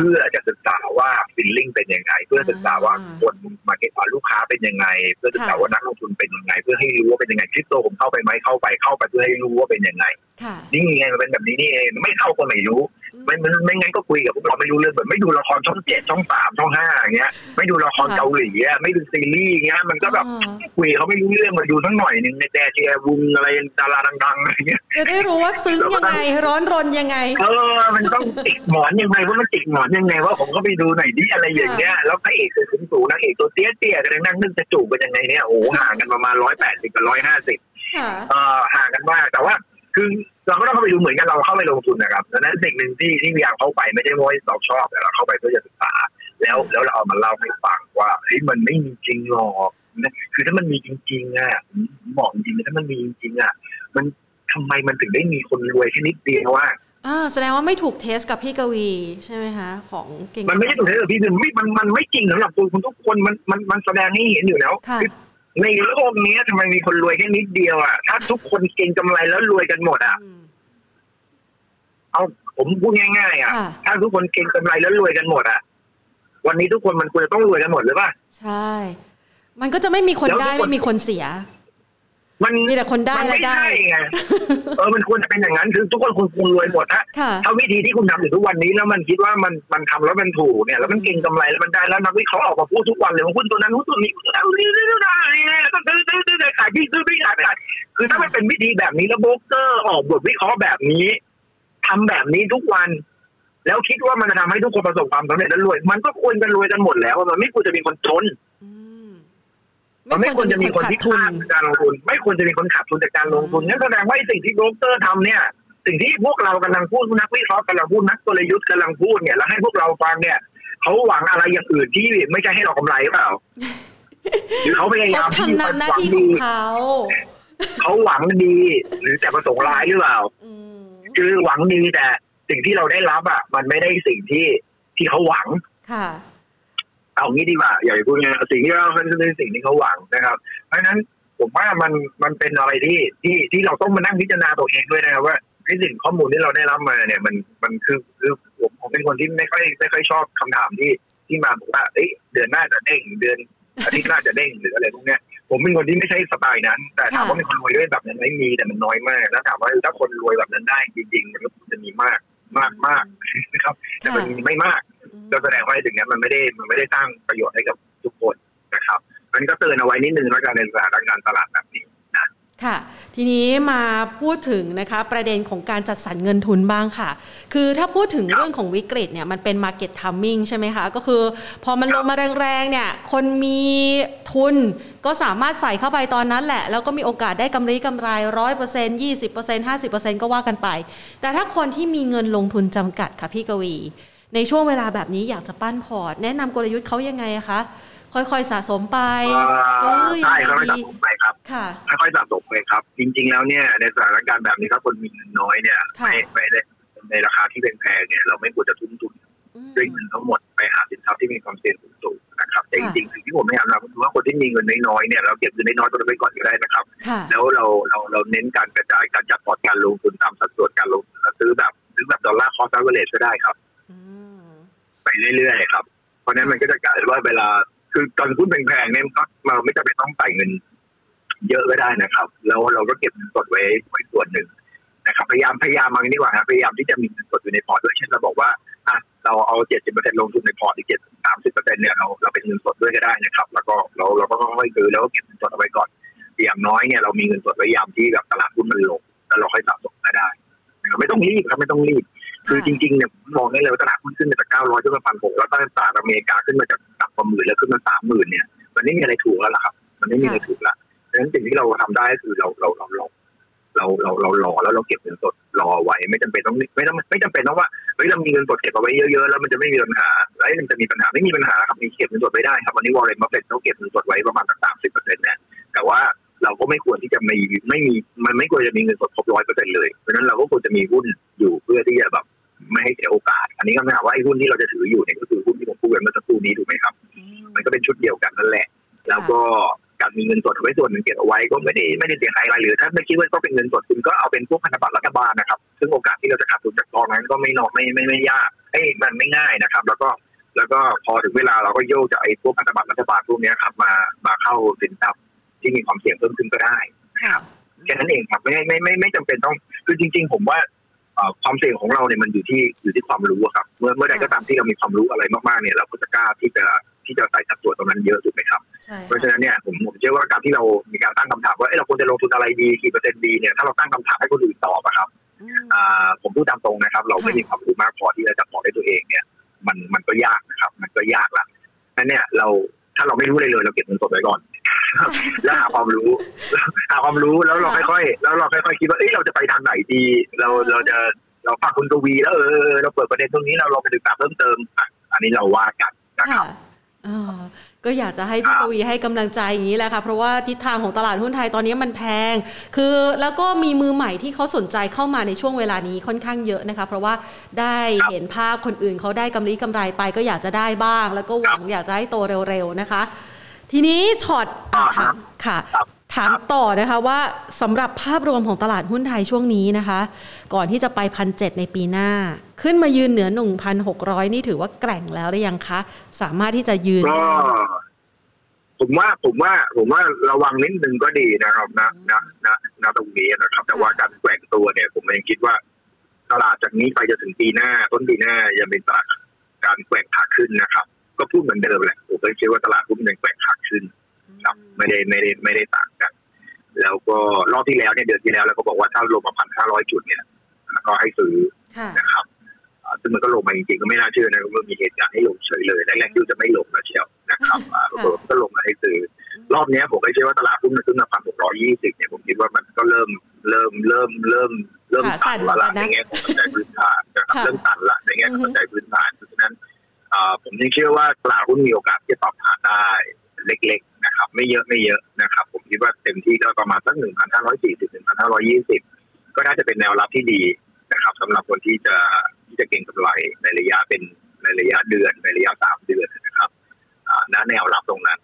เพื่อจะศึกษาว่า feeling เป็นยังไง เพื่อศึกษาว่าคน market ลูกค้าเป็นยังไง เพื่อศึกษาว่านักลงทุนเป็นยังไง เพื่อให้รู้ว่าเป็นยังไงคริปโตผมเข้าไปไหมเข้าไปเข้าไปเพื่อให้รู้ว่าเป็นยังไงนี่ไงมันเป็นแบบนี้นี่เองไม่เข้าก็ไม่รู้ ไม่ไม่งั้นก็คุยกับพวกเราไม่รู้เรื่องแบบไม่ดูละครช่องเจ็ดช่องสามช่องห้าอย่างเงี้ย ไม่ดูละครเกาหลีอะไม่ดูซีรีส์เงี้ย มันก็แบบคุยเขาไม่รู้เรื่องมาดูทั้งหน่อยหนึ่งในแต่เชียวุงอะไรดาราดังๆอะไรเงี้ยจะได้รู้ว่าซึ้งยังไง ร้อนรนยังไง เออ มันต้องติดหมอนยังไงว่ามันติดหมอนยังไงว่าผมก็ไปดูหน่อยดิอะไรอย่างเงี้ยแล้วพระเอกสูงสูงนางเอกตัวเตี้ยเตี้ยกันนั่งนึกจะจูบกันยังไงเนี่ยโอ้ห่างกันประมาณร้อยแปดสิบกับร้อยห้าสิบเออห่างกันมากแต่ว่าคือ เราก็ต้องเข้าไปดูเหมือนกันเราเข้าไปลงทุนนะครับดังนั้นสิ่งหนึ่งที่ที่พยายามเข้าไปไม่ใช่ว่าเราชอบแต่เราเข้าไปเพื่อจะศึกษา แล้วแล้วเราเอามาเล่าให้ฟังว่าเฮ้ยมันไม่มีจริงหรอกนะคือถ้ามันมีจริงๆอะบอกจริงๆถ้ามันมีจริงๆอะ มันทำไมมันถึงได้มีคนรวยแค่นิดเดียวว่าอ่าแสดงว่าไม่ถูก taste กับพี่กวีใช่ไหมคะ ของเก่งมันไม่ใช่ถูก taste กับพี่มันไม่มันมันไม่จริงสำหรับตัวคุณทุกคนมันมันมันแสดงให้เห็นอยู่แล้ว ในโลกนี้ทำไมมีคนรวยแค่นิดเดียวอะถ้าทุกคนเก่งกำไรแล้วรวยกันหมดอะเอาผมพูดง่ายๆอะถ้าทุกคนเก่งกำไรแล้วรวยกันหมดอะวันนี้ทุกคนมันควรจะต้องรวยกันหมดหรือเปล่าใช่ มันก็จะไม่มีคนได้ไม่มีคนเสีย มันมีแต่คนได้และได้ไงเออมันควรจะเป็นอย่างนั้นคือทุกคนควรคงรวยหมดฮะถ้าวิธีที่คุณทำอยู่ทุกวันนี้แล้วมันคิดว่ามันมันทำแล้วมันถูกเนี่ยแล้วมันเก่งกำไรแล้วมันได้แล้วนักวิเคราะห์ออกมาพูดทุกวันเลยว่าหุ้นตัวนั้นหุ้นตัวนี้แล้วนี่นี่ได้ก็ซื้อซื้อซื้อขายพี่ซื้อพี่ขายไม่ได้คือถ้ามันเป็นวิธีแบบนี้แล้วโบรกเกอร์ออกบทวิเคราะห์แบบนี้ทำแบบนี้ทุกวัน แล้วคิดว่ามันจะทำให้ทุกคนประสบความสำเร็จและรวย มันก็ควรจะรวยกันหมดแล้วมันไม่ควรจะมีคนจน มันไม่ควรจะมีคนที่ขาดการลงทุน ไม่ควรจะมีคนขาดทุนจากการลงทุนนั่นแสดงว่าสิ่งที่โบรกเกอร์ทำเนี่ย สิ่งที่พวกเรากำลังพูดนักวิเคราะห์กำลังพูดนักกลยุทธ์กำลังพูดเนี่ยแล้วให้พวกเราฟังเนี่ยเขาหวังอะไรอย่างอื่นที่ไม่ใช่ให้เรากำไรหรือเปล่าหรือเขาพยายามที่จะหวังดีเขาเขาหวังดี หรือแต่ประสงค์ร้ายหรือเปล่าคือหวังดีแต่สิ่งที่เราได้รับอะ มันไม่ได้สิ่งที่ที่เขาหวังค่ะ เอางี้ดีกว่าอย่าไปพูดไงสิ่งที่เราเป็นสิ่งที่เขาหวังนะครับ เพราะฉะนั้นผมว่ามันมันเป็นอะไรที่ที่ที่เราต้องมานั่งพิจารณาตัวเองด้วยนะครับว่าไอ้สิ่งข้อมูลที่เราได้รับมาเนี่ยมันมันคือคือผมผมเป็นคนที่ไม่ค่อยไม่ค่อยชอบคำถามที่ที่มาบอกว่าเอ้ยเดือนหน้าจะเด้งเดือนอาทิตย์หน้าจะเด้งหรืออะไรพวกเนี้ยผมเป็นคนที่ไม่ใช่สไตล์นั้น แต่ถามว่ามีคนรวยด้วยแบบนั้นไม่มีแต่มันน้อยมากแล้วถามว่าถ้าคนรวยแบบนั้นได้จริงๆมันก็จะมีมากมากมากนะครับแต่มันมีไม่มาก ก็แสดงว่าถึงนี้มันไม่ได้มันไม่ได้สร้างประโยชน์ให้กับทุกคนนะครับมันก็เตือนเอาไว้นิดนึงแล้วกันในสถานการณ์ตลาดแบบนี้นะค่ะ ทีนี้มาพูดถึงนะคะประเด็นของการจัดสรรเงินทุนบ้างค่ะ คือถ้าพูดถึงเรื่องของวิกฤตเนี่ยมันเป็น Market Timing ใช่ไหมคะ ก็คือพอมันลงมาแรงๆเนี่ยคนมีทุนก็สามารถใส่เข้าไปตอนนั้นแหละ แล้วก็มีโอกาสได้กำไรกำไรร้อยเปอร์เซ็นต์ยี่สิบเปอร์เซ็นต์ห้าสิบเปอร์เซ็นต์ก็ว่ากันไป แต่ถ้าคนที่มีเงินลงทุนจำกัดค่ะพี่กวี ในช่วงเวลาแบบนี้อยากจะปั้นพอร์ต แนะนำกลยุทธ์เขายังไงคะค่อยๆสะสมไปซื้อใช่ค่อยๆสะสมไปครับค่อยๆสะสมไปครับ จริง ๆ แล้วเนี่ยในสถานการณ์แบบนี้ถ้าคนมีเงินน้อยเนี่ยไม่ไม่ได้ในราคาที่แพงเนี่ยเราไม่ควรจะทุ่มทุนด้วยเงินทั้งหมดไปหาสินทรัพย์ที่มีความเสี่ยงสูงนะครับแต่จริงๆสิ่งที่ผมพยายามทำคือว่าคนที่มีเงินน้อยๆเนี่ยเราเก็บเงินน้อยๆตัวนั้นไปก่อนก็ได้นะครับ แล้วเราเราเราเน้นการกระจายการจัดพอร์ตการลงทุนตามสัดส่วนการลงทุนซื้อแบบซื้อแบบ dollar cost average ก็ได้ครับ ไปเรื่อยๆครับ เพราะนั้นมันก็จะกลายว่าเวลาคือตอนหุ้นแพงๆเนี่ยก็เราไม่จำเป็นต้องใส่เงิน เยอะก็ได้นะครับ แล้วเราก็เก็บเงินสดไว้ไว้ส่วนหนึ่งนะครับพยายามพยายามมันดีกว่าครับพยายามที่จะมีเงินสดอยู่ในพอร์ตด้วยเช่นเราบอกว่าอะเราเอาเจ็ดสิบเปอร์เซ็นต์ลงทุนในพอร์ตอีกเจ็ดสามสิบเปอร์เซ็นต์เนี่ยเราเราเป็นเงินสดด้วยก็ได้นะครับ แล้วก็เราเราก็ค่อยๆซื้อแล้วก็เก็บเงินสดเอาไว้ก่อนอย่างน้อยเนี่ยเรามีเงินสดไว้ยามที่แบบตลาดหุ้นมันลงแล้วเราค่อยสะสมได้ไม่ต้องรีบครับไม่ต้องรีบ คือจริงๆเนี่ยมองได้เลยว่าตลาดหุ้นขึ้นมาจากเก้าร้อยจนมาพันหกแล้วตลาดอเมริกาขึ้นมาจากสักประมาณหมื่นแล้วขึ้นมาสามหมื่นเนี่ย มันไม่มีอะไรถูกแล้วล่ะครับ มันไม่มีอะไรถูกละดังนั้นสิ่งที่เราทำได้คือเราเราเราเราเราเราเรารอแล้วเราเก็บเงินสดรอไว้ ไม่จำเป็นต้องไม่ต้องไม่จำเป็นต้องว่าเฮ้ยเรามีเงินสดเก็บเอาไว้เยอะๆแล้วมันจะไม่มีปัญหาแล้วมันจะมีปัญหาไม่มีปัญหาครับมีเก็บเงินสดไว้ได้ครับวันนี้วอร์เรนบัฟเฟตเขาเก็บเงินสดไว้ประมาณสักสามสิบเปอร์เซ็นต์เนี่ยแต่ว่าเราก็ไม่ควรที่จะมีไม่มีมันไม่ควรจะมีเงินสดครบร้อยเปอร์เซ็นต์เลยเพราะนั้นเราก็ควรจะมีหุ้นอยู่เพื่อที่จะแบบ ไม่ให้เสียโอกาส อันนี้ก็หมายว่าไอ้หุ้นที่เราจะถืออยู่เนี่ยก็คือหุ้นที่ผมพูดไปเมื่อสักครู่นี้ถูกไหมครับ มันก็เป็นชุดเดียวกันนั่นแหละ แล้วก็การมีเงินสดเอาไว้ส่วนหนึ่งเก็บเอาไว้ก็ไม่ได้ไม่ได้เสียหายอะไรหรือถ้าไม่คิดว่าก็เป็นเงินสดคุณก็เอาเป็นพวกพันธบัตรรัฐบาลนะครับ ซึ่งโอกาสที่เราจะขาดทุนจากกองนั้นก็ไม่นอกไม่ไม่ไม่ยากเอ้ยมันไม่ง่ายนะครับ แล้วก็แล้วก็พอถึงเวลาเราก็โยกจากไอ้พวกพันธบัตรรัฐบาลพวกเนี้ยครับมามาเข้าสินทรัพย์ที่มีความเสี่ยงเพิ่มขึ้นก็ได้ค่ะแค่นั้นเองครับไม่ไม่ไม่ไม่จำเป็นต้องคือจริง ๆ ผมว่าเอ่อ ความเสี่ยงของเราเนี่ยมันอยู่ที่อยู่ที่ความรู้อะครับ เมื่อเมื่อใดก็ตามที่เรามีความรู้อะไรมากๆเนี่ยเราก็จะกล้าที่จะที่จะใส่สัดส่วนตรงนั้นเยอะถูกไหมครับใช่เพราะฉะนั้นเนี่ยผมผมเชื่อว่าการที่เรามีการตั้งคำถามว่าเอ้เราควรจะลงทุนอะไรดีกี่เปอร์เซ็นต์ดีเนี่ยถ้าเราตั้งคำถามให้คนอื่นตอบอะครับอืมอ่าผมพูดตามตรงนะครับ เราไม่มีความรู้มากพอที่จะตอบได้ตัวเองเนี่ย มันมันก็ยากนะครับ มันก็ยากละนั่นเนี่ยเราถ้าเราไม่รู้เลยเลยเราเก็บเงินสดไว้ก่อน แล้วหาความรู้ หาความรู้แล้วเราค่อยๆแล้วเราค่อยๆคิดว่าเอ้ยเราจะไปทางไหนดี เราเราจะเราฟังคุณกวีแล้วเออเราเปิดประเด็นตรงนี้เราลองไปศึกษาเพิ่มเติมอันนี้เราว่ากันนะครับก็อยากจะให้พี่กวีให้กำลังใจอย่างนี้แหละค่ะเพราะว่าทิศทางของตลาดหุ้นไทยตอนนี้มันแพง คือแล้วก็มีมือใหม่ที่เขาสนใจเข้ามาในช่วงเวลานี้ค่อนข้างเยอะนะคะ เพราะว่าได้เห็นภาพคนอื่นเขาได้กำไรกำไรไป ก็อยากจะได้บ้าง แล้วก็หวังอยากจะให้โตเร็วๆนะคะ ทีนี้ช็อตอะถามค่ะครับถามต่อนะคะว่าสำหรับภาพรวมของตลาดหุ้นไทยช่วงนี้นะคะ ก่อนที่จะไปพันเในปีหน้า ขึ้นมายืนเหนือ 1,600 นี่ถือว่าแกร่งแล้วหรือยังคะ สามารถที่จะยืนก็ผมว่าผมว่าผมว่าระวังนิดนึงก็ดีนะครับนะนะนะนะตรงนี้นะครับ แต่ว่าการแกว่งตัวเนี่ย ผมเองคิดว่า ตลาดจากนี้ไปจะถึงปีหน้า ต้นปีหน้ายังเป็นตลาดการแกว่งขาขึ้นนะครับ ก็พูดเหมือนเดิมแหละผมก็คิดว่าตลาดหุ้นยังแกว่งขาขึ้นครับไม่ได้ไม่ได้ไม่ได้ต่างกัน แล้วก็รอบที่แล้วเนี่ยเดือนที่แล้วเราก็บอกว่าถ้าลงมาพันห้าร้อยจุดเนี่ยก็ให้ซื้อค่ะนะครับอ่าซึ่งมันก็ลงมาจริงๆก็ไม่น่าเชื่อนะว่ามีเหตุการณ์ให้ลงเฉยเลยแรกๆที่จะไม่ลงนะเชียวนะครับอ่าค่ะก็ลงมาให้ซื้อรอบเนี้ยผมก็เชื่อว่าตลาดหุ้นมันขึ้นมาพันหกร้อยยี่สิบเนี่ยผมคิดว่ามันก็เริ่มเริ่มเริ่มเริ่มเริ่มขาสั่ตันนแล้วล่ะเหมืในอนกันนะแง่ของปัจจัยพื้นฐานนะครับค่ะเริ่มตันละในแง่ของอือฮึปัจจัยพื้นฐานเพราะฉะนั้นอ่า ผมยังเชื่อว่าตลาดหุ้นมีโอกาสที่จะปรับฐานได้เล็ก ๆ นะครับ ไม่เยอะไม่เยอะนะครับ ผมคิดว่าเต็มที่ก็ประมาณสักหนึ่งพันห้าร้อยสี่สิบหนึ่งพันห้าร้อยยี่สิบก็น่าจะเป็นแนวรับที่ดีนะครับสำหรับคนที่จะที่จะเก็งกำไรในระยะเป็นในระยะเดือนในระยะสามเดือนนะครับอ่าณแนวรับตรงนั้น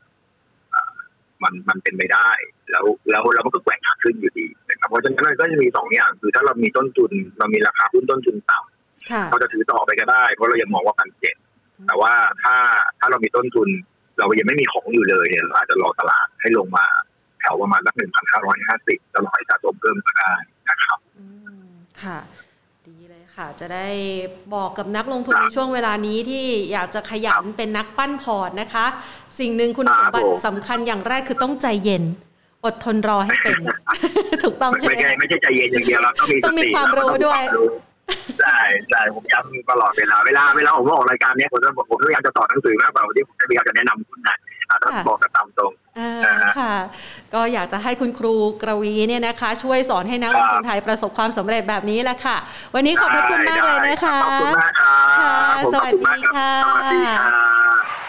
มันมันเป็นไม่ได้ แล้วแล้วแล้วมันก็แกว่งขาขึ้นอยู่ดีนะครับเพราะฉะนั้นมันก็จะมีสองอย่าง คือถ้าเรามีต้นทุนเรามีราคาหุ้นต้นทุนต่ค่ะำเราจะถือต่อไปก็ได้ เพราะเรายังมองว่าพันเจ็ด แต่ว่าถ้าถ้าเรามีต้นทุน เรายังไม่มีของอยู่เลยเนี่ยเราอาจจะรอตลาดให้ลงมาแถวประมาณสักหนึ่งพันห้าร้อยห้าสิบแล้วเราให้สะสมเพิ่มก็ได้นะครับอืมค่ะ ดีเลยค่ะ จะได้บอกกับนักลงทุนในช่วงเวลานี้ที่อยากจะขยันเป็นนักปั้นพอร์ตนะคะ สิ่งหนึ่งคุณสมบัติครับผมสำคัญอย่างแรกคือต้องใจเย็น อดทนรอให้เป็น ถูกต้องใช่ไม่ไหมใช่ไม่ใช่ใจเย็นอย่างเดียวเราต้องมีสต้องมีติความรู้ด้วย ใช่ใช่ผมย้ำตลอดเวลาเวลาเวลาผมออกรายการเนี้ยผมจะบอกผมพยายามจะต่อหนังสือมากกว่าที่ผมจะพยายามจะแนะนำคุณนะต้องบอกกันตามตรงค่ะก็อยากจะให้คุณครูกระวีเนี่ยนะคะ ช่วยสอนให้นักลงทุนไทยประสบความสำเร็จแบบนี้แหละค่ะ วันนี้ขอบพระคุณมากเลยนะคะขอบคุณมากครับค่ะผมสวัสดีขอบณมากรับค่ะสวัสดีค่ะ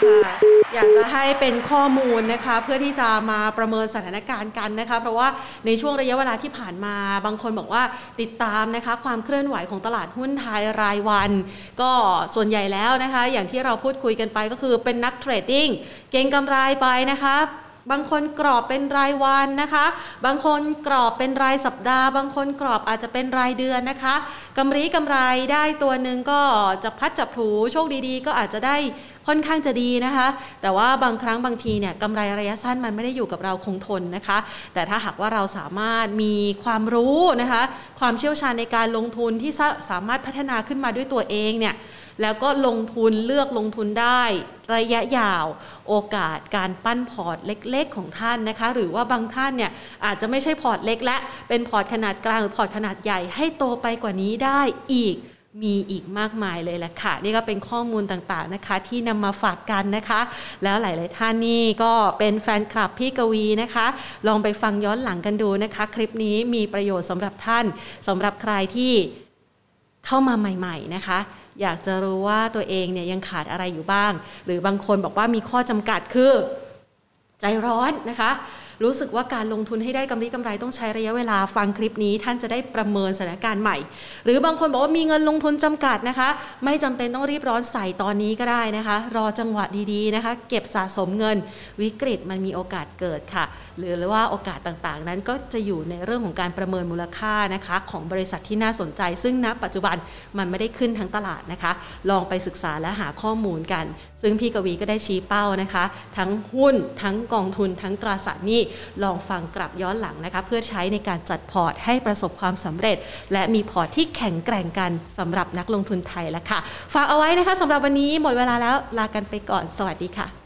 ค่ะอยากจะให้เป็นข้อมูลนะคะ เพื่อที่จะมาประเมินสถานการณ์กันนะคะ เพราะว่าในช่วงระยะเวลาที่ผ่านมาบางคนบอกว่าติดตามนะคะ ความเคลื่อนไหวของตลาดหุ้นไทยรายวัน ก็ส่วนใหญ่แล้วนะคะ อย่างที่เราพูดคุยกันไปก็คือเป็นนักเทรดดิ้งเก็งกำไรไปนะคะ บางคนกรอบเป็นรายวันนะคะ บางคนกรอบเป็นรายสัปดาห์ บางคนกรอบอาจจะเป็นรายเดือนนะคะกำไรกำไรได้ตัวหนึ่งก็จะพัดจับถูโชคดีๆ ก็อาจจะได้ค่อนข้างจะดีนะคะ แต่ว่าบางครั้งบางทีเนี่ยกำไรระยะสั้นมันไม่ได้อยู่กับเราคงทนนะคะ แต่ถ้าหากว่าเราสามารถมีความรู้นะคะ ความเชี่ยวชาญในการลงทุนที่สาสามารถพัฒนาขึ้นมาด้วยตัวเองเนี่ย แล้วก็ลงทุนเลือกลงทุนได้ระยะยาว โอกาสการปั้นพอร์ตเล็ก ๆ ของท่านนะคะ หรือว่าบางท่านเนี่ยอาจจะไม่ใช่พอร์ตเล็กและเป็นพอร์ตขนาดกลางหรือพอร์ตขนาดใหญ่ให้โตไปกว่านี้ได้อีกมีอีกมากมายเลยแหละค่ะ นี่ก็เป็นข้อมูลต่างๆนะคะ ที่นำมาฝากกันนะคะ แล้วหลาย ๆ ท่านนี่ก็เป็นแฟนคลับพี่กวีนะคะ ลองไปฟังย้อนหลังกันดูนะคะ คลิปนี้มีประโยชน์สำหรับท่านสำหรับใครที่เข้ามาใหม่ ๆ นะคะ อยากจะรู้ว่าตัวเองเนี่ยยังขาดอะไรอยู่บ้าง หรือบางคนบอกว่ามีข้อจำกัดคือ ใจร้อนนะคะ รู้สึกว่าการลงทุนให้ได้กำไรกำไรต้องใช้ระยะเวลาฟังคลิปนี้ท่านจะได้ประเมินสถานการณ์ใหม่ หรือบางคนบอกว่ามีเงินลงทุนจำกัดนะคะ ไม่จำเป็นต้องรีบร้อนใส่ตอนนี้ก็ได้นะคะ รอจังหวะดีๆนะคะ เก็บสะสมเงินวิกฤตมันมีโอกาสเกิดค่ะ หรือว่าโอกาสต่างๆ นั้นก็จะอยู่ในเรื่องของการประเมินมูลค่านะคะ ของบริษัทที่น่าสนใจ ซึ่งณปัจจุบันมันไม่ได้ขึ้นทั้งตลาดนะคะ ลองไปศึกษาและหาข้อมูลกัน ซึ่งพี่กวีก็ได้ชี้เป้านะคะ ทั้งหุ้นทั้งกองทุนทั้งตราสารหนี้ลองฟังกลับย้อนหลังนะคะ เพื่อใช้ในการจัดพอร์ตให้ประสบความสำเร็จ และมีพอร์ตที่แข็งแกร่งกันสำหรับนักลงทุนไทยแล้วค่ะ ฝากเอาไว้นะคะสำหรับวันนี้หมดเวลาแล้วลากันไปก่อนสวัสดีค่ะ